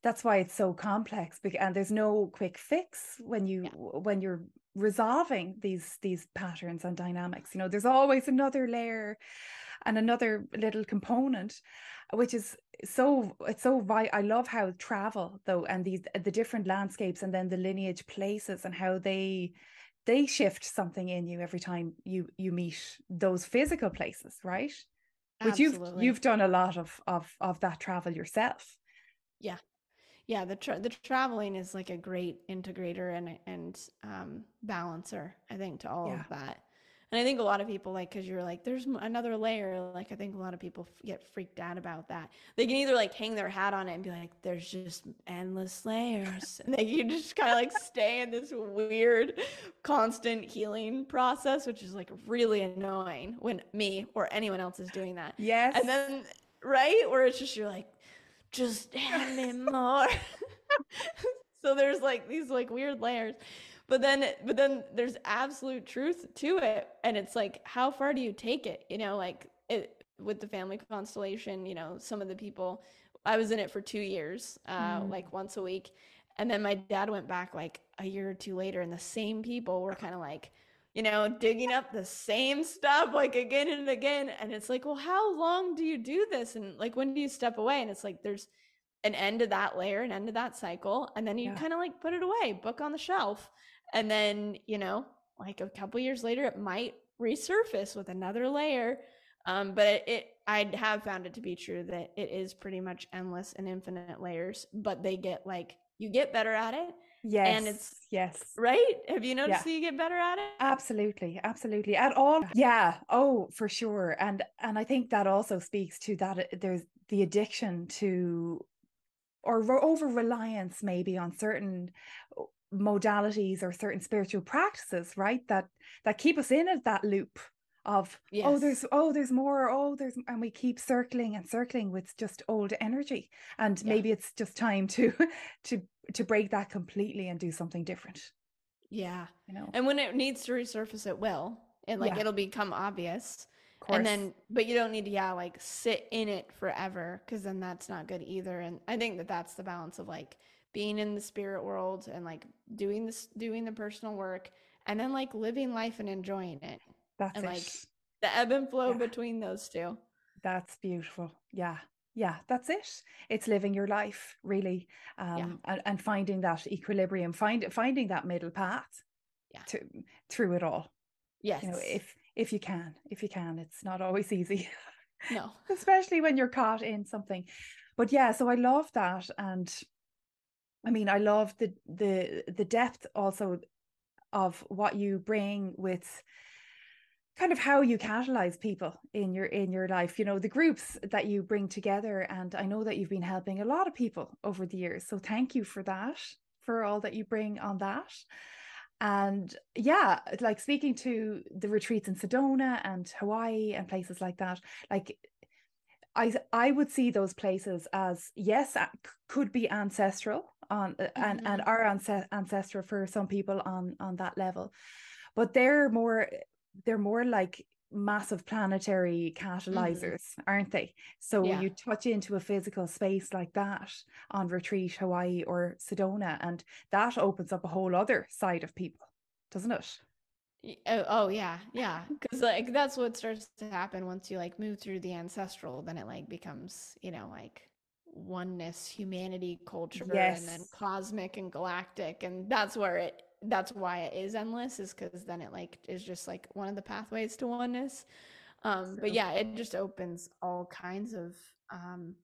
that's why it's so complex and there's no quick fix when you yeah. when you're resolving these these patterns and dynamics you know there's always another layer and another little component which is so it's so right i love how travel though and these the different landscapes and then the lineage places and how they they shift something in you every time you you meet those physical places right? But you've you've done a lot of of of that travel yourself. Yeah. Yeah the tra- the traveling is like a great integrator and and um balancer i think to all yeah. of that and I think a lot of people like because you're like, there's another layer. Like I think a lot of people get freaked out about that. They can either like hang their hat on it and be like, there's just endless layers, and they you just kind of like stay in this weird, constant healing process, which is like really annoying when me or anyone else is doing that. Yes. And then right where it's just you're like, just hand me more. so there's like these like weird layers but then but then there's absolute truth to it. And it's like how far do you take it? You know like it with the family constellation you know some of the people i was in it for two years uh mm. like once a week. And then my dad went back like a year or two later and the same people were kind of like you know digging up the same stuff like again and again. And it's like well how long do you do this? And like when do you step away? And it's like there's an end to that layer an end to that cycle. And then you yeah. kind of like put it away book on the shelf and then you know like a couple years later it might resurface with another layer um, but it, it i have found it to be true that it is pretty much endless and infinite layers but they get like you get better at it yes and it's yes. right? Have you noticed yeah. that you get better at it? Absolutely absolutely at all. Yeah oh for sure and and i think that also speaks to that uh, there's the addiction to or over reliance maybe on certain modalities or certain spiritual practices right that that keep us in at that loop of yes. oh there's oh there's more oh there's and we keep circling and circling with just old energy and yeah. maybe it's just time to to to break that completely and do something different yeah you know and when it needs to resurface it will and like yeah. it'll become obvious and then but you don't need to yeah like sit in it forever because then that's not good either and i think that that's the balance of like being in the spirit world and like doing this doing the personal work and then like living life and enjoying it. That's and it. like the ebb and flow yeah. between those two. That's beautiful. Yeah. Yeah. That's it. It's living your life really um yeah. and, and finding that equilibrium find finding that middle path yeah. to through it all. Yes you know if if you can if you can it's not always easy. No. Especially when you're caught in something. But yeah so i love that and I mean, I love the the the depth also of what you bring with kind of how you catalyze people in your in your life you know the groups that you bring together. And i know that you've been helping a lot of people over the years. So thank you for that for all that you bring on that. And yeah like speaking to the retreats in sedona and hawaii and places like that like I I would see those places as yes could be ancestral on mm-hmm. and and mm-hmm. are ancestral for some people on on that level, but they're more they're more like massive planetary Mm-hmm. aren't they? So Yeah. you touch into a physical space like that on retreat, Hawaii or Sedona, and that opens up a whole other side of people, doesn't it? Oh, oh yeah, yeah. Because like that's what starts to happen once you like move through the ancestral, then it like becomes, you know, like oneness, humanity, culture, and then cosmic and galactic. And that's where it that's why it is endless, is because then it like is just like one of the pathways to oneness. Um, but yeah, it just opens all kinds of um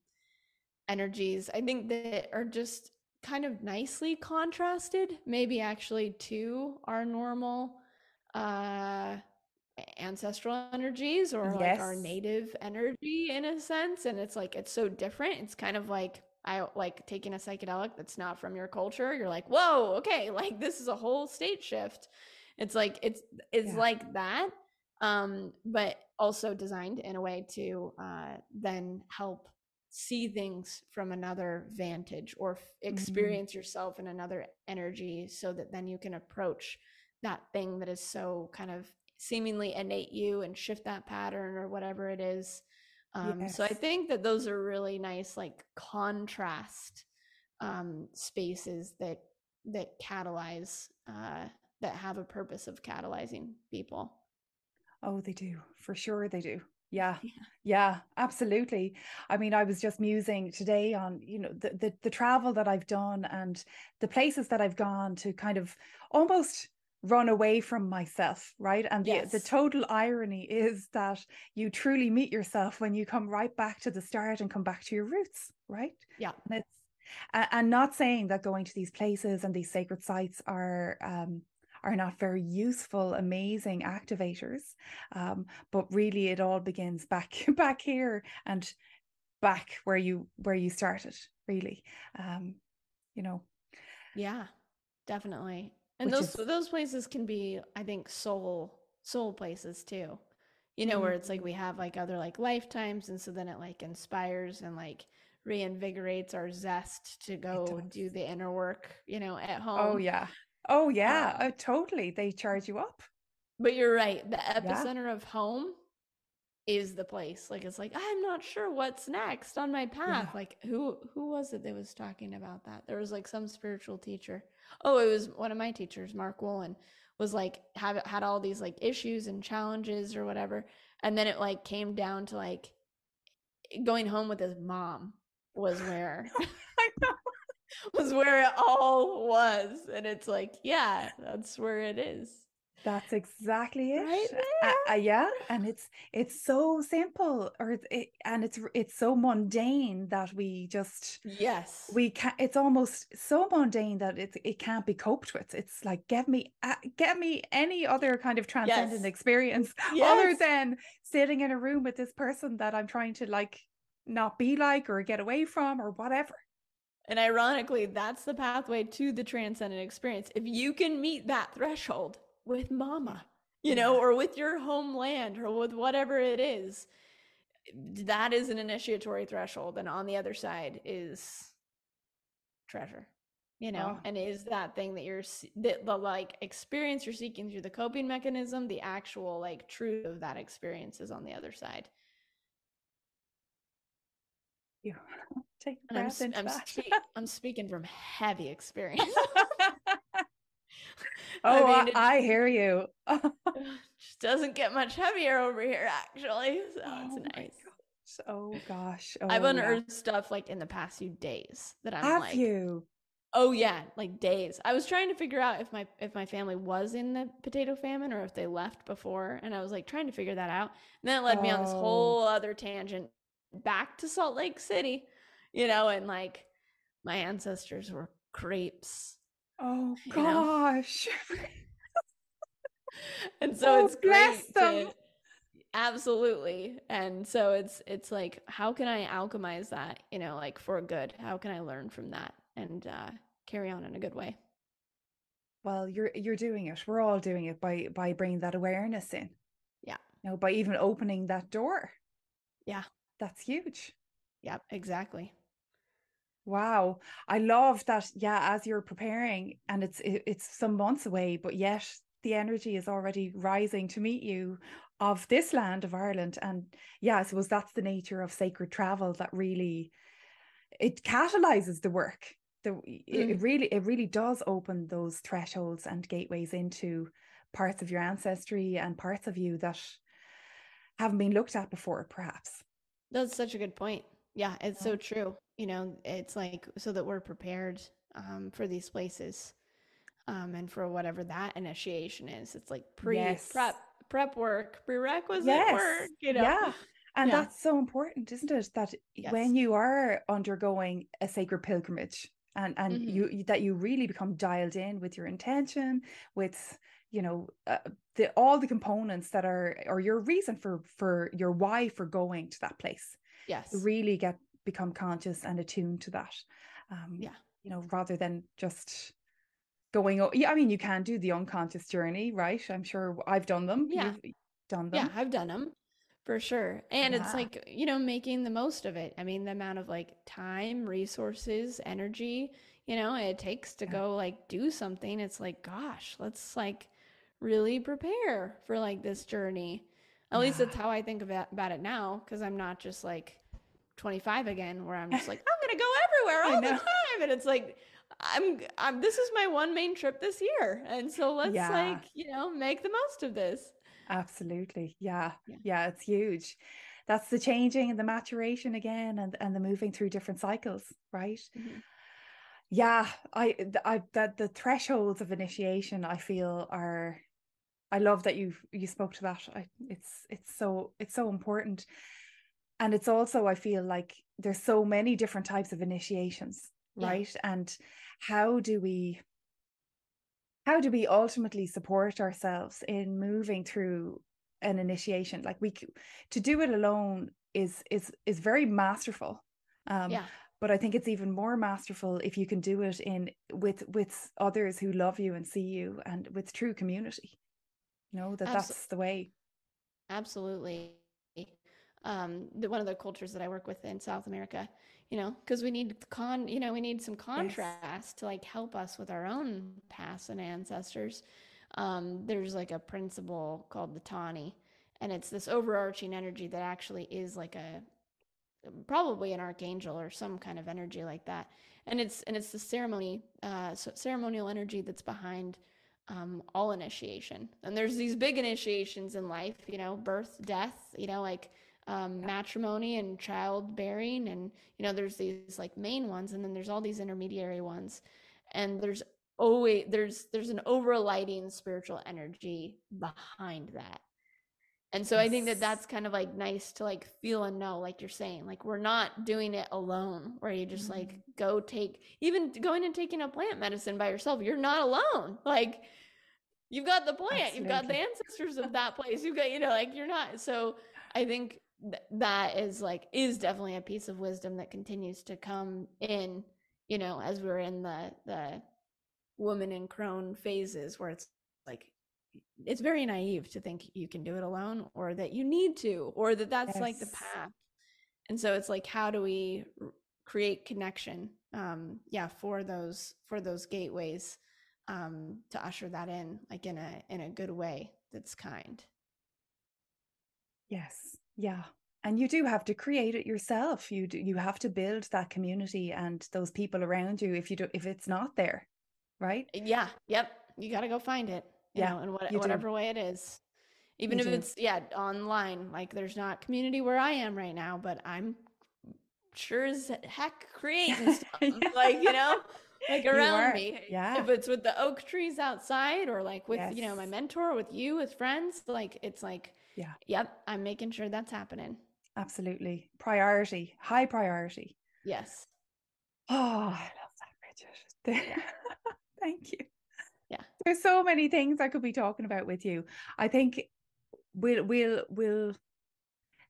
energies. I think that are just kind of nicely contrasted, maybe actually to our normal uh ancestral energies or like our native energy in a sense and it's like it's so different. It's kind of like i like taking a psychedelic that's not from your culture you're like whoa okay like this is a whole state shift. It's like it's it's Yeah. like that um but also designed in a way to uh then help see things from another vantage or f- experience yourself in another energy so that then you can approach that thing that is so kind of seemingly innate you and shift that pattern or whatever it is. Um, So I think that those are really nice, like contrast um, spaces that that catalyze uh, that have a purpose of catalyzing people. Oh, they do. For sure they do. Yeah. Yeah. Yeah, absolutely. I mean, I was just musing today on, you know, the, the the travel that I've done and the places that I've gone to kind of almost run away from myself, right? And the the total irony is that you truly meet yourself when you come right back to the start and come back to your roots, right? Yeah. And it's and not saying that going to these places and these sacred sites are um are not very useful, amazing activators. Um, but really it all begins back back here and back where you where you started, really. Um, you know, Yeah, definitely. And those is those places can be, I think, soul soul places too. You know, where it's like we have like other like lifetimes, and so then it like inspires and like reinvigorates our zest to go do the inner work, you know, at home. Oh yeah. Oh yeah. Um, Oh, totally. They charge you up. but you're right, the Yeah. epicenter of home is the place. Like it's like I'm not sure what's next on my path. Yeah. Like who who was it that was talking about that? There was like some spiritual teacher. Oh, it was one of my teachers, Mark Wolynn, was like had had all these like issues and challenges or whatever. And then it like came down to like going home with his mom was where I know. was where it all was. And it's like, yeah, that's where it is. That's exactly Right it. Uh, uh, yeah, and it's it's so simple, or it's- it, and it's it's so mundane that we just Yes. we can It's almost so mundane that it it can't be coped with. It's like get me uh, get me any other kind of transcendent Yes. experience other than sitting in a room with this person that I'm trying to like not be like or get away from or whatever. And ironically, that's the pathway to the transcendent experience. If you can meet that threshold with mama, you know, or with your homeland or with whatever it is, that is an initiatory threshold. And on the other side is treasure, you know, Oh. and is that thing that you're, se- the, like experience you're seeking through the coping mechanism, the actual like truth of that experience is on the other side. You take a I'm, breath I'm, spe- I'm speaking from heavy experience. oh, I, mean, I hear you. just doesn't get much heavier over here, actually. So Oh it's nice. gosh. Oh gosh. I've Oh, yeah. unearthed stuff like in the past few days that I'm Have like, you? oh yeah, like days. I was trying to figure out if my if my family was in the potato famine or if they left before, and I was like trying to figure that out. And then it led me on this Oh. whole other tangent back to Salt Lake City, you know, and like my ancestors were crepes. Oh You know? gosh. and so Oh, it's great them. to absolutely and so it's it's like how can i alchemize that you know like for good how can i learn from that and uh carry on in a good way Well, you're you're doing it. We're all doing it by by bringing that awareness in. Yeah. You know, by even opening that door. Yeah. That's huge. yep exactly Wow. I love that. Yeah, as you're preparing, and it's it, it's some months away, but yet the energy is already rising to meet you of this land of Ireland. And yeah, I suppose that's the nature of sacred travel that really it catalyzes the work. The, mm. it really it really does open those thresholds and gateways into parts of your ancestry and parts of you that haven't been looked at before, perhaps. That's such a good point. Yeah, it's so true. You know, it's like so that we're prepared um, for these places um, and for whatever that initiation is. It's like pre yes. prep prep work, prerequisite yes. work. You know, yeah. And yeah. that's so important, isn't it? That yes. when you are undergoing a sacred pilgrimage, and and mm-hmm. you that you really become dialed in with your intention, with you know uh, the all the components that are or your reason for for your why for going to that place. Yes, really get become conscious and attuned to that. Um, yeah, you know, rather than just going yeah i mean you can do the unconscious journey right? I'm sure i've done them. Yeah. You've done them. Yeah i've done them for sure. And yeah. it's like you know making the most of it. I mean the amount of like time resources energy you know it takes to yeah. go like do something. It's like gosh let's like really prepare for like this journey. At yeah. least that's how i think about, about it now because i'm not just like 25 again where i'm just like i'm gonna go everywhere all the time. And it's like I'm, I'm this is my one main trip this year. And so let's yeah. like you know make the most of this. Absolutely. Yeah. yeah. Yeah it's huge. That's the changing and the maturation again and and the moving through different cycles right? Mm-hmm. yeah i i that the thresholds of initiation i feel are i love that you you spoke to that. I, it's it's so it's so important and it's also i feel like there's so many different types of initiations right? Yeah. and how do we how do we ultimately support ourselves in moving through an initiation? Like we to do it alone is is is very masterful. Um yeah. but i think it's even more masterful if you can do it in with with others who love you and see you and with true community. You know that Absol- that's the way. Absolutely um the, one of the cultures that i work with in south america you know because we need con you know we need some contrast yes. to like help us with our own past and ancestors. Um there's like a principle called the tani and it's this overarching energy that actually is like a probably an archangel or some kind of energy like that. And it's and it's the ceremony uh so ceremonial energy that's behind um, all initiation. And there's these big initiations in life you know birth death you know like um, matrimony and childbearing and you know there's these like main ones and then there's all these intermediary ones and there's always there's there's an overlighting spiritual energy behind that and so yes. i think that that's kind of like nice to like feel and know like you're saying like we're not doing it alone where you just mm-hmm. like go take even going and taking a plant medicine by yourself you're not alone like you've got the plant Absolutely. you've got the ancestors of that place you've got you know like you're not so i think th- that is like is definitely a piece of wisdom that continues to come in you know as we're in the the woman in crone phases where it's like it's very naive to think you can do it alone or that you need to or that that's yes. like the path. And so it's like how do we r- create connection um yeah for those for those gateways um to usher that in like in a in a good way that's kind. Yes yeah. And you do have to create it yourself. You do, you have to build that community and those people around you if you do if it's not there. Right? Yeah. Yep. You got to go find it. yeah. Know, in what, whatever do. way it is. Even you if do. it's yeah, online. Like there's not community where I am right now, but I'm sure as heck creating stuff. yeah. Like, you know, like around me. Yeah. If it's with the oak trees outside or like with, yes. you know, my mentor, with you, with friends, like it's like yeah. Yep. I'm making sure that's happening. Absolutely. Priority, high priority. Yes. Oh, I love that, Bridget. Yeah. Thank you. Yeah. There's so many things I could be talking about with you. I think we'll we'll we'll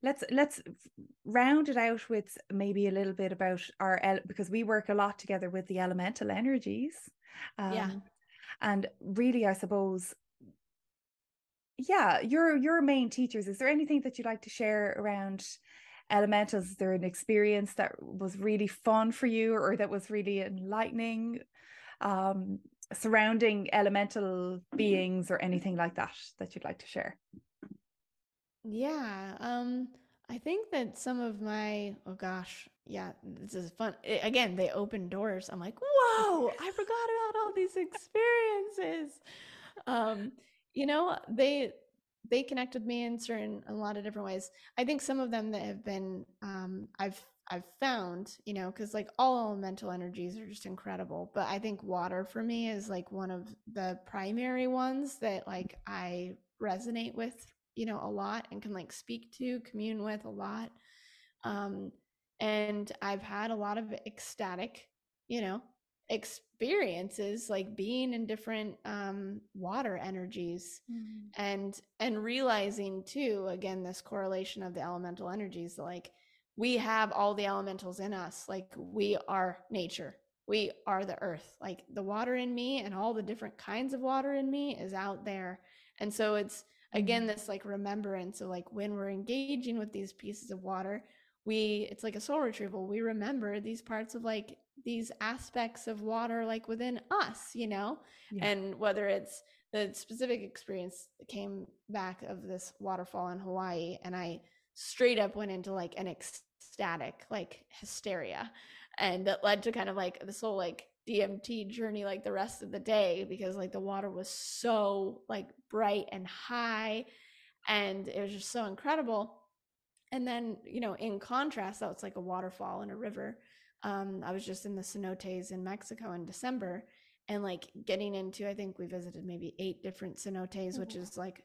let's let's round it out with maybe a little bit about our because we work a lot together with the elemental energies. Um, yeah. And really, I suppose yeah, your your main teachers. Is there anything that you'd like to share around elementals? Is there an experience that was really fun for you, or that was really enlightening? Um, surrounding elemental beings or anything like that that you'd like to share? Yeah, um, I think that some of my, oh gosh, yeah, this is fun. I- again, they open doors. I'm like, whoa, I forgot about all these experiences. Um, you know, they they connect with me in certain a lot of different ways. I think some of them that have been um I've I've found, you know, because like all elemental energies are just incredible. But I think water for me is like one of the primary ones that like I resonate with, you know, a lot and can like speak to, commune with a lot. Um, and I've had a lot of ecstatic, you know, experiences like being in different um water energies Mm. and and realizing too again this correlation of the elemental energies like we have all the elementals in us like we are nature we are the earth like the water in me and all the different kinds of water in me is out there and so it's again Mhm. this like remembrance of like when we're engaging with these pieces of water we it's like a soul retrieval. We remember these parts of like these aspects of water like within us you know? Yeah. and whether it's the specific experience that came back of this waterfall in Hawaii and I straight up went into like an ecstatic like hysteria and that led to kind of like this whole like DMT journey like the rest of the day because like the water was so like bright and high and it was just so incredible and then you know in contrast that was like a waterfall and a river. Um i was just in the cenotes in mexico in december and like getting into i think we visited maybe eight different cenotes which Oh. is like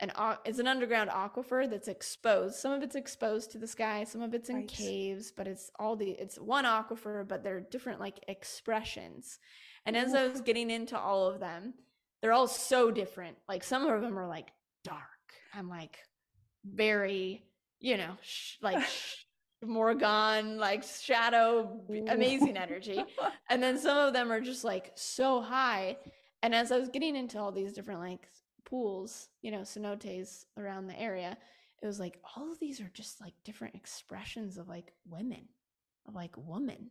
an it's an underground aquifer that's exposed. Some of it's exposed to the sky some of it's in Right. caves but it's all the it's one aquifer but they're different like expressions. And as i was getting into all of them they're all so different. Like some of them are like dark. I'm like very you know sh- like sh- morgan like shadow amazing energy. And then some of them are just like so high. And as i was getting into all these different like pools you know cenotes around the area it was like all of these are just like different expressions of like women of like woman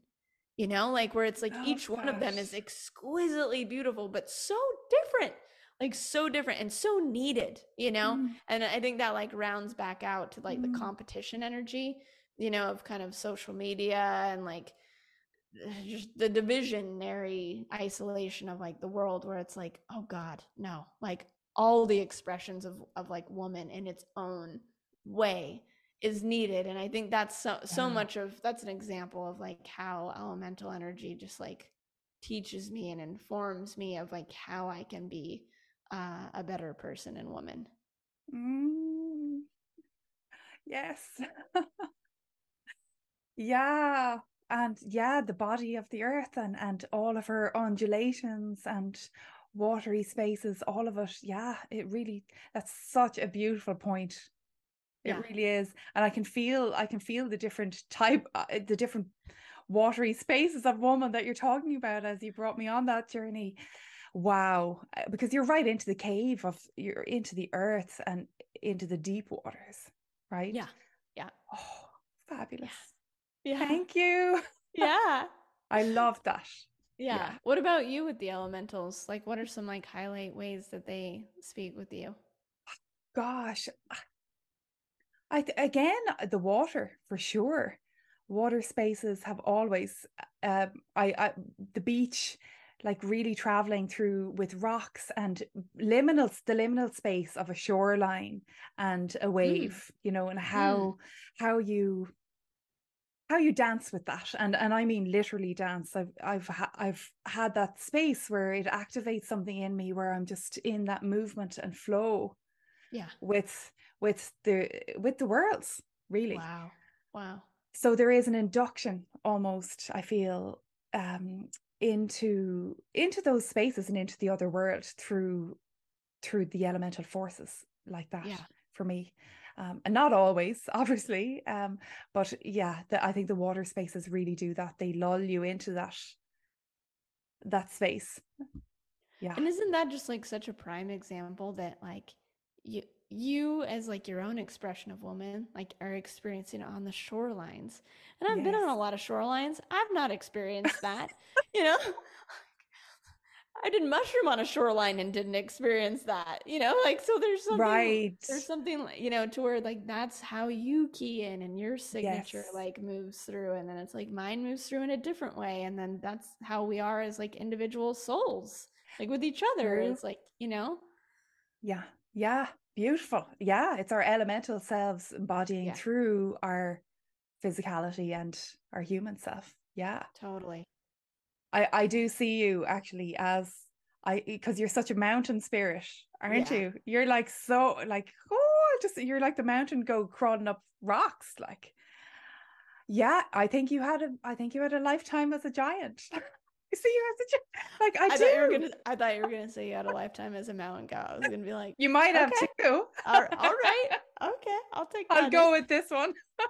you know like where it's like Oh, each one of them is exquisitely beautiful but so different like so different and so needed you know Mm. and i think that like rounds back out to like Mm. the competition energy you know of kind of social media and like just the divisionary isolation of like the world where it's like oh god no like all the expressions of of like woman in its own way is needed and i think that's so so Yeah. much of that's an example of like how elemental energy just like teaches me and informs me of like how i can be uh, a better person and woman Mm. Yes. Yeah. And yeah, the body of the earth and and all of her undulations and watery spaces, all of it. Yeah, it really that's such a beautiful point. It Yeah. really is. And I can feel I can feel the different type uh, the different watery spaces of woman that you're talking about as you brought me on that journey. Wow. Uh, Because you're right into the cave of you're into the earth and into the deep waters, right? yeah yeah Oh, fabulous. yeah Thank you. yeah I love that. yeah Yeah. what about you with the elementals like what are some like highlight ways that they speak with you Gosh. I th- again the water for sure. Water spaces have always um I, I the beach like really traveling through with rocks and liminal the liminal space of a shoreline and a wave, you know, and how how you how you dance with that. And and I mean literally dance. I've I've ha- I've had that space where it activates something in me where I'm just in that movement and flow yeah. with with the with the worlds really. Wow. Wow. So there is an induction almost I feel um into into those spaces and into the other world through through the elemental forces like that yeah. for me. Um, and not always obviously um, but yeah the, i think the water spaces really do that. They lull you into that that space. Yeah. And isn't that just like such a prime example that like you you as like your own expression of woman like are experiencing it on the shorelines. And I've been on a lot of shorelines. I've not experienced that, you know? I did mushroom on a shoreline and didn't experience that. You know, like so there's something right. there's something you know to where like that's how you key in and your signature Yes. like moves through and then it's like mine moves through in a different way and then that's how we are as like individual souls. Like with each other. It's like, you know? Yeah. Yeah. Beautiful. Yeah. It's our elemental selves embodying Yeah. through our physicality and our human self. Yeah. Totally. I, I do see you actually as I because you're such a mountain spirit, aren't Yeah. you? You're like so like oh just you're like the mountain go crawling up rocks. Like yeah, I think you had a I think you had a lifetime as a giant. See you as a giant. Like I, I, do. thought you were gonna I thought you were gonna say you had a lifetime as a mountain cow. I was gonna be like, You might have Okay. two. all, all right, okay, I'll take. I'll in." go with this one.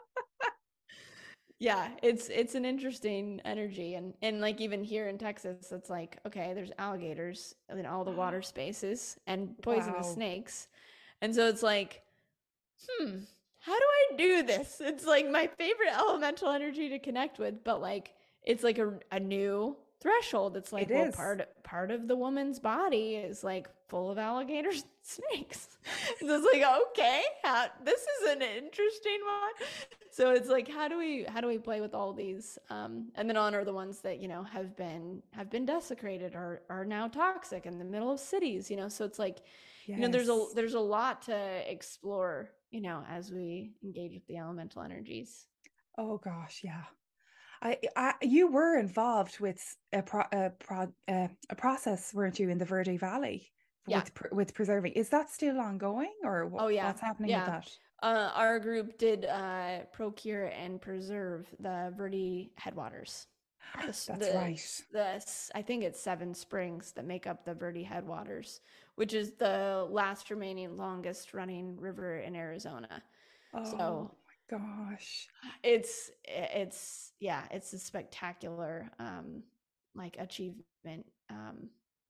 yeah it's it's an interesting energy and and like even here in texas it's like okay there's alligators in all the water spaces and poisonous Wow. snakes and so it's like hmm how do i do this it's like my favorite elemental energy to connect with but like it's like a, a new threshold. It's like It well is. part part of the woman's body is like full of alligators and snakes. So it's like okay how, this is an interesting one. So it's like how do we how do we play with all these um and then honor the ones that you know have been have been desecrated or are now toxic in the middle of cities you know? So it's like you know there's a there's a lot to explore you know as we engage with the elemental energies. Oh gosh, yeah. I, I you were involved with a pro, a, pro, uh, a process, weren't you, in the Verde Valley Yeah. with with preserving? Is that still ongoing, or Oh, yeah. what's happening Yeah. with that? uh our group did uh procure and preserve the verde headwaters The That's the- right. the s- I think it's seven springs that make up the Verde headwaters, which is the last remaining longest running river in Arizona. Oh So gosh. it's it's yeah, it's a spectacular um like achievement. Um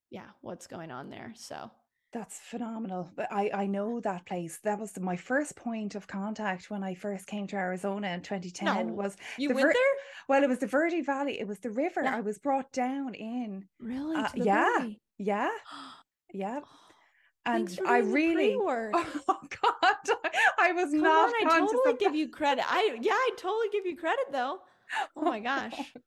yeah, what's going on there. So That's phenomenal. But I, I know that place. That was the, my first point of contact when I first came to Arizona in 2010 No, was you The went Ver- there? well, it was the Verde Valley. It was the river. Yeah. I was brought down in. Really? Uh, the yeah. Yeah, yeah. And I really. Oh God, I was Come not on, I totally give you credit. I yeah, I totally give you credit though. Oh my gosh. God.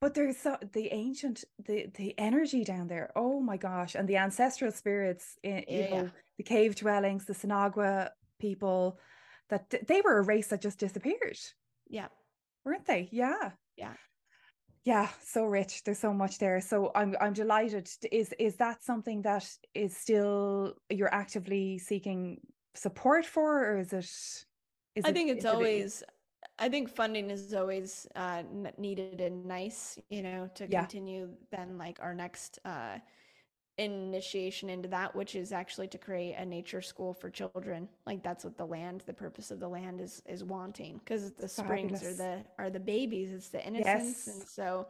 But there's so the ancient the the energy down there. Oh my gosh, and the ancestral spirits, in, yeah. know, the cave dwellings, the Sinagua people, that they were a race that just disappeared, Yeah. weren't they? Yeah. Yeah. Yeah, so rich. There's so much there. So I'm I'm delighted. Is is that something that is still you're actively seeking support for, or is it? Is I it- think it's is it- always I think funding is always uh needed and nice, you know, to Yeah. continue then like our next uh initiation into that which is actually to create a nature school for children. Like that's what the land, the purpose of the land is is wanting because the springs are the are the babies, it's the innocence. And so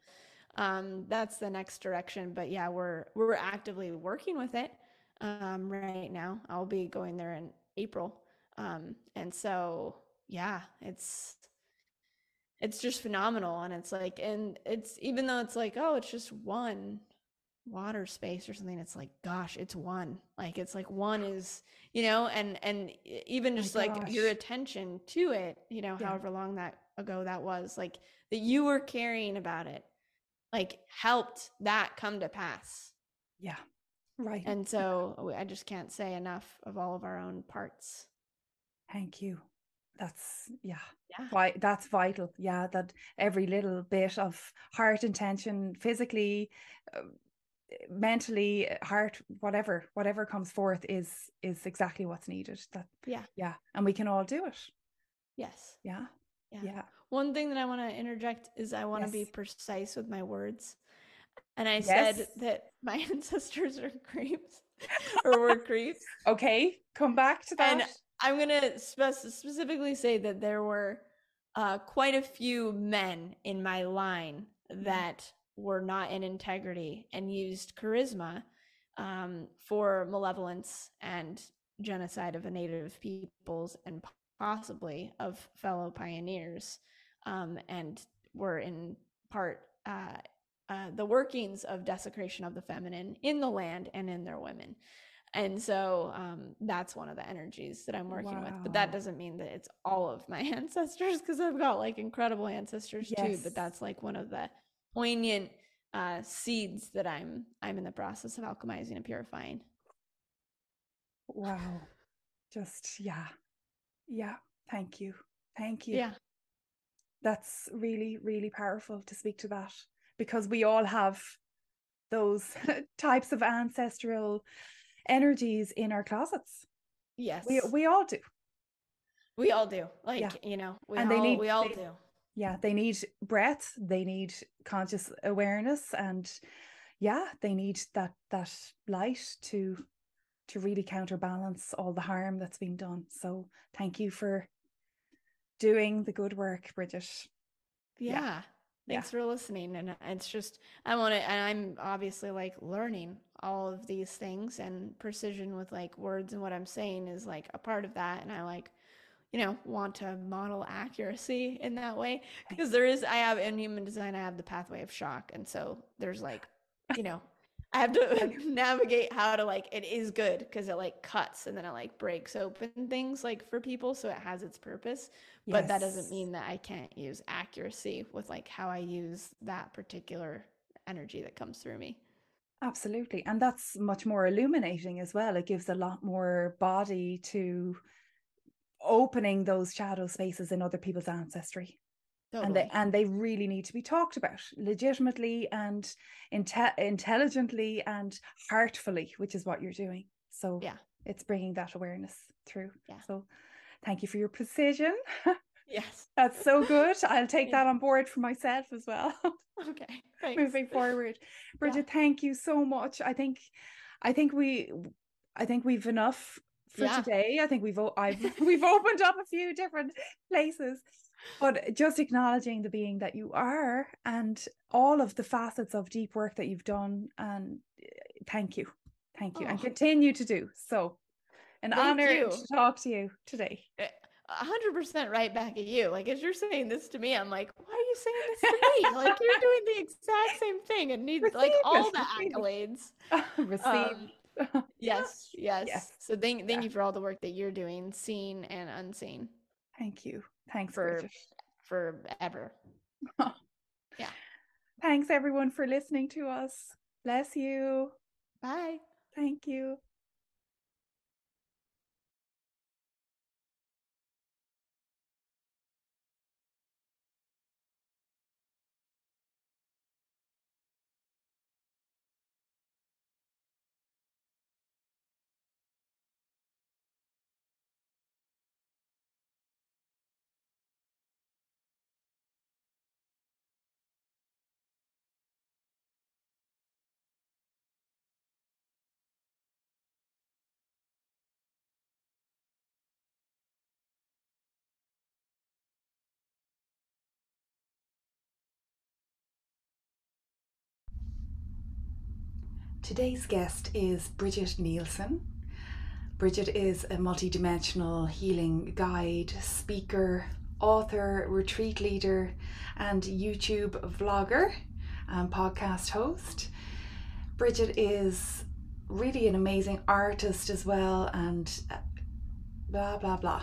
um that's the next direction. But yeah we're we're actively working with it um right now. I'll be going there in april. Um and so yeah it's it's just phenomenal. And it's like and it's even though it's like oh it's just one water space or something it's like gosh it's one like it's like one is you know and and even just like your attention to it you know Yeah. however long that ago that was like that you were caring about it like helped that come to pass Yeah, right. and so i just can't say enough of all of our own parts Thank you. That's yeah. yeah Why that's vital. Yeah, that every little bit of heart intention, physically, uh, mentally, heart, whatever, whatever comes forth is is exactly what's needed. That yeah yeah, and we can all do it. yes Yeah, yeah yeah. One thing that I want to interject is I want to be precise with my words. And I said that my ancestors are creeps or were creeps. Okay, come back to that. And I'm going to spec- specifically say that there were uh, quite a few men in my line that were not in integrity and used charisma um, for malevolence and genocide of the native peoples and possibly of fellow pioneers um, and were in part uh, uh, the workings of desecration of the feminine in the land and in their women. And so um, that's one of the energies that I'm working wow. with. But that doesn't mean that it's all of my ancestors because I've got like incredible ancestors yes. too. But that's like one of the poignant uh, seeds that I'm I'm in the process of alchemizing and purifying. Wow. Just yeah. Yeah. Thank you. Thank you. Yeah. That's really, really powerful to speak to that because we all have those types of ancestral energies in our closets. Yes. We we all do. We all do. Like, yeah. you know, we and all, they need, we all they, do. Yeah, they need breath, they need conscious awareness and yeah, they need that that light to to really counterbalance all the harm that's been done. So, thank you for doing the good work, Bridget. Yeah. yeah. Thanks yeah. for listening. And uh, it's just, I want to, and I'm obviously like learning all of these things and precision with like words and what I'm saying is like a part of that. And I like, you know, want to model accuracy in that way because there is, I have in human design, I have the pathway of shock. And so there's like, you know, I have to navigate how to like it is good because it like cuts and then it like breaks open things like for people so it has its purpose. Yes. But that doesn't mean that I can't use accuracy with like how I use that particular energy that comes through me. Absolutely. And that's much more illuminating as well. It gives a lot more body to opening those shadow spaces in other people's ancestry. Totally. And they and they really need to be talked about legitimately and inte- intelligently and heartfully, which is what you're doing. So yeah, it's bringing that awareness through. Yeah. So thank you for your precision. Yes. That's so good. I'll take yeah. that on board for myself as well. okay. Thanks. Moving forward. Bridget, yeah. thank you so much. I think I think we I think we've enough for yeah. today. I think we've I've we've opened up a few different places but just acknowledging the being that you are and all of the facets of deep work that you've done and eh, thank you thank you oh. and continue to do so an thank honor you. to talk to you today eh, a hundred percent right back at you. Like as you're saying this to me, I'm like, why are you saying this to me? like you're doing the exact same thing and need like all the accolades. Receive. Um, yes, yes, yes. So thank thank yeah. you for all the work that you're doing, seen and unseen. Thank you. Thanks for forever. yeah. Thanks everyone for listening to us. Bless you. Bye. Thank you. Today's guest is Bridget Nielsen. Bridget is a multidimensional healing guide, speaker, author, retreat leader, and YouTube vlogger and podcast host. Bridget is really an amazing artist as well, and uh, blah blah blah.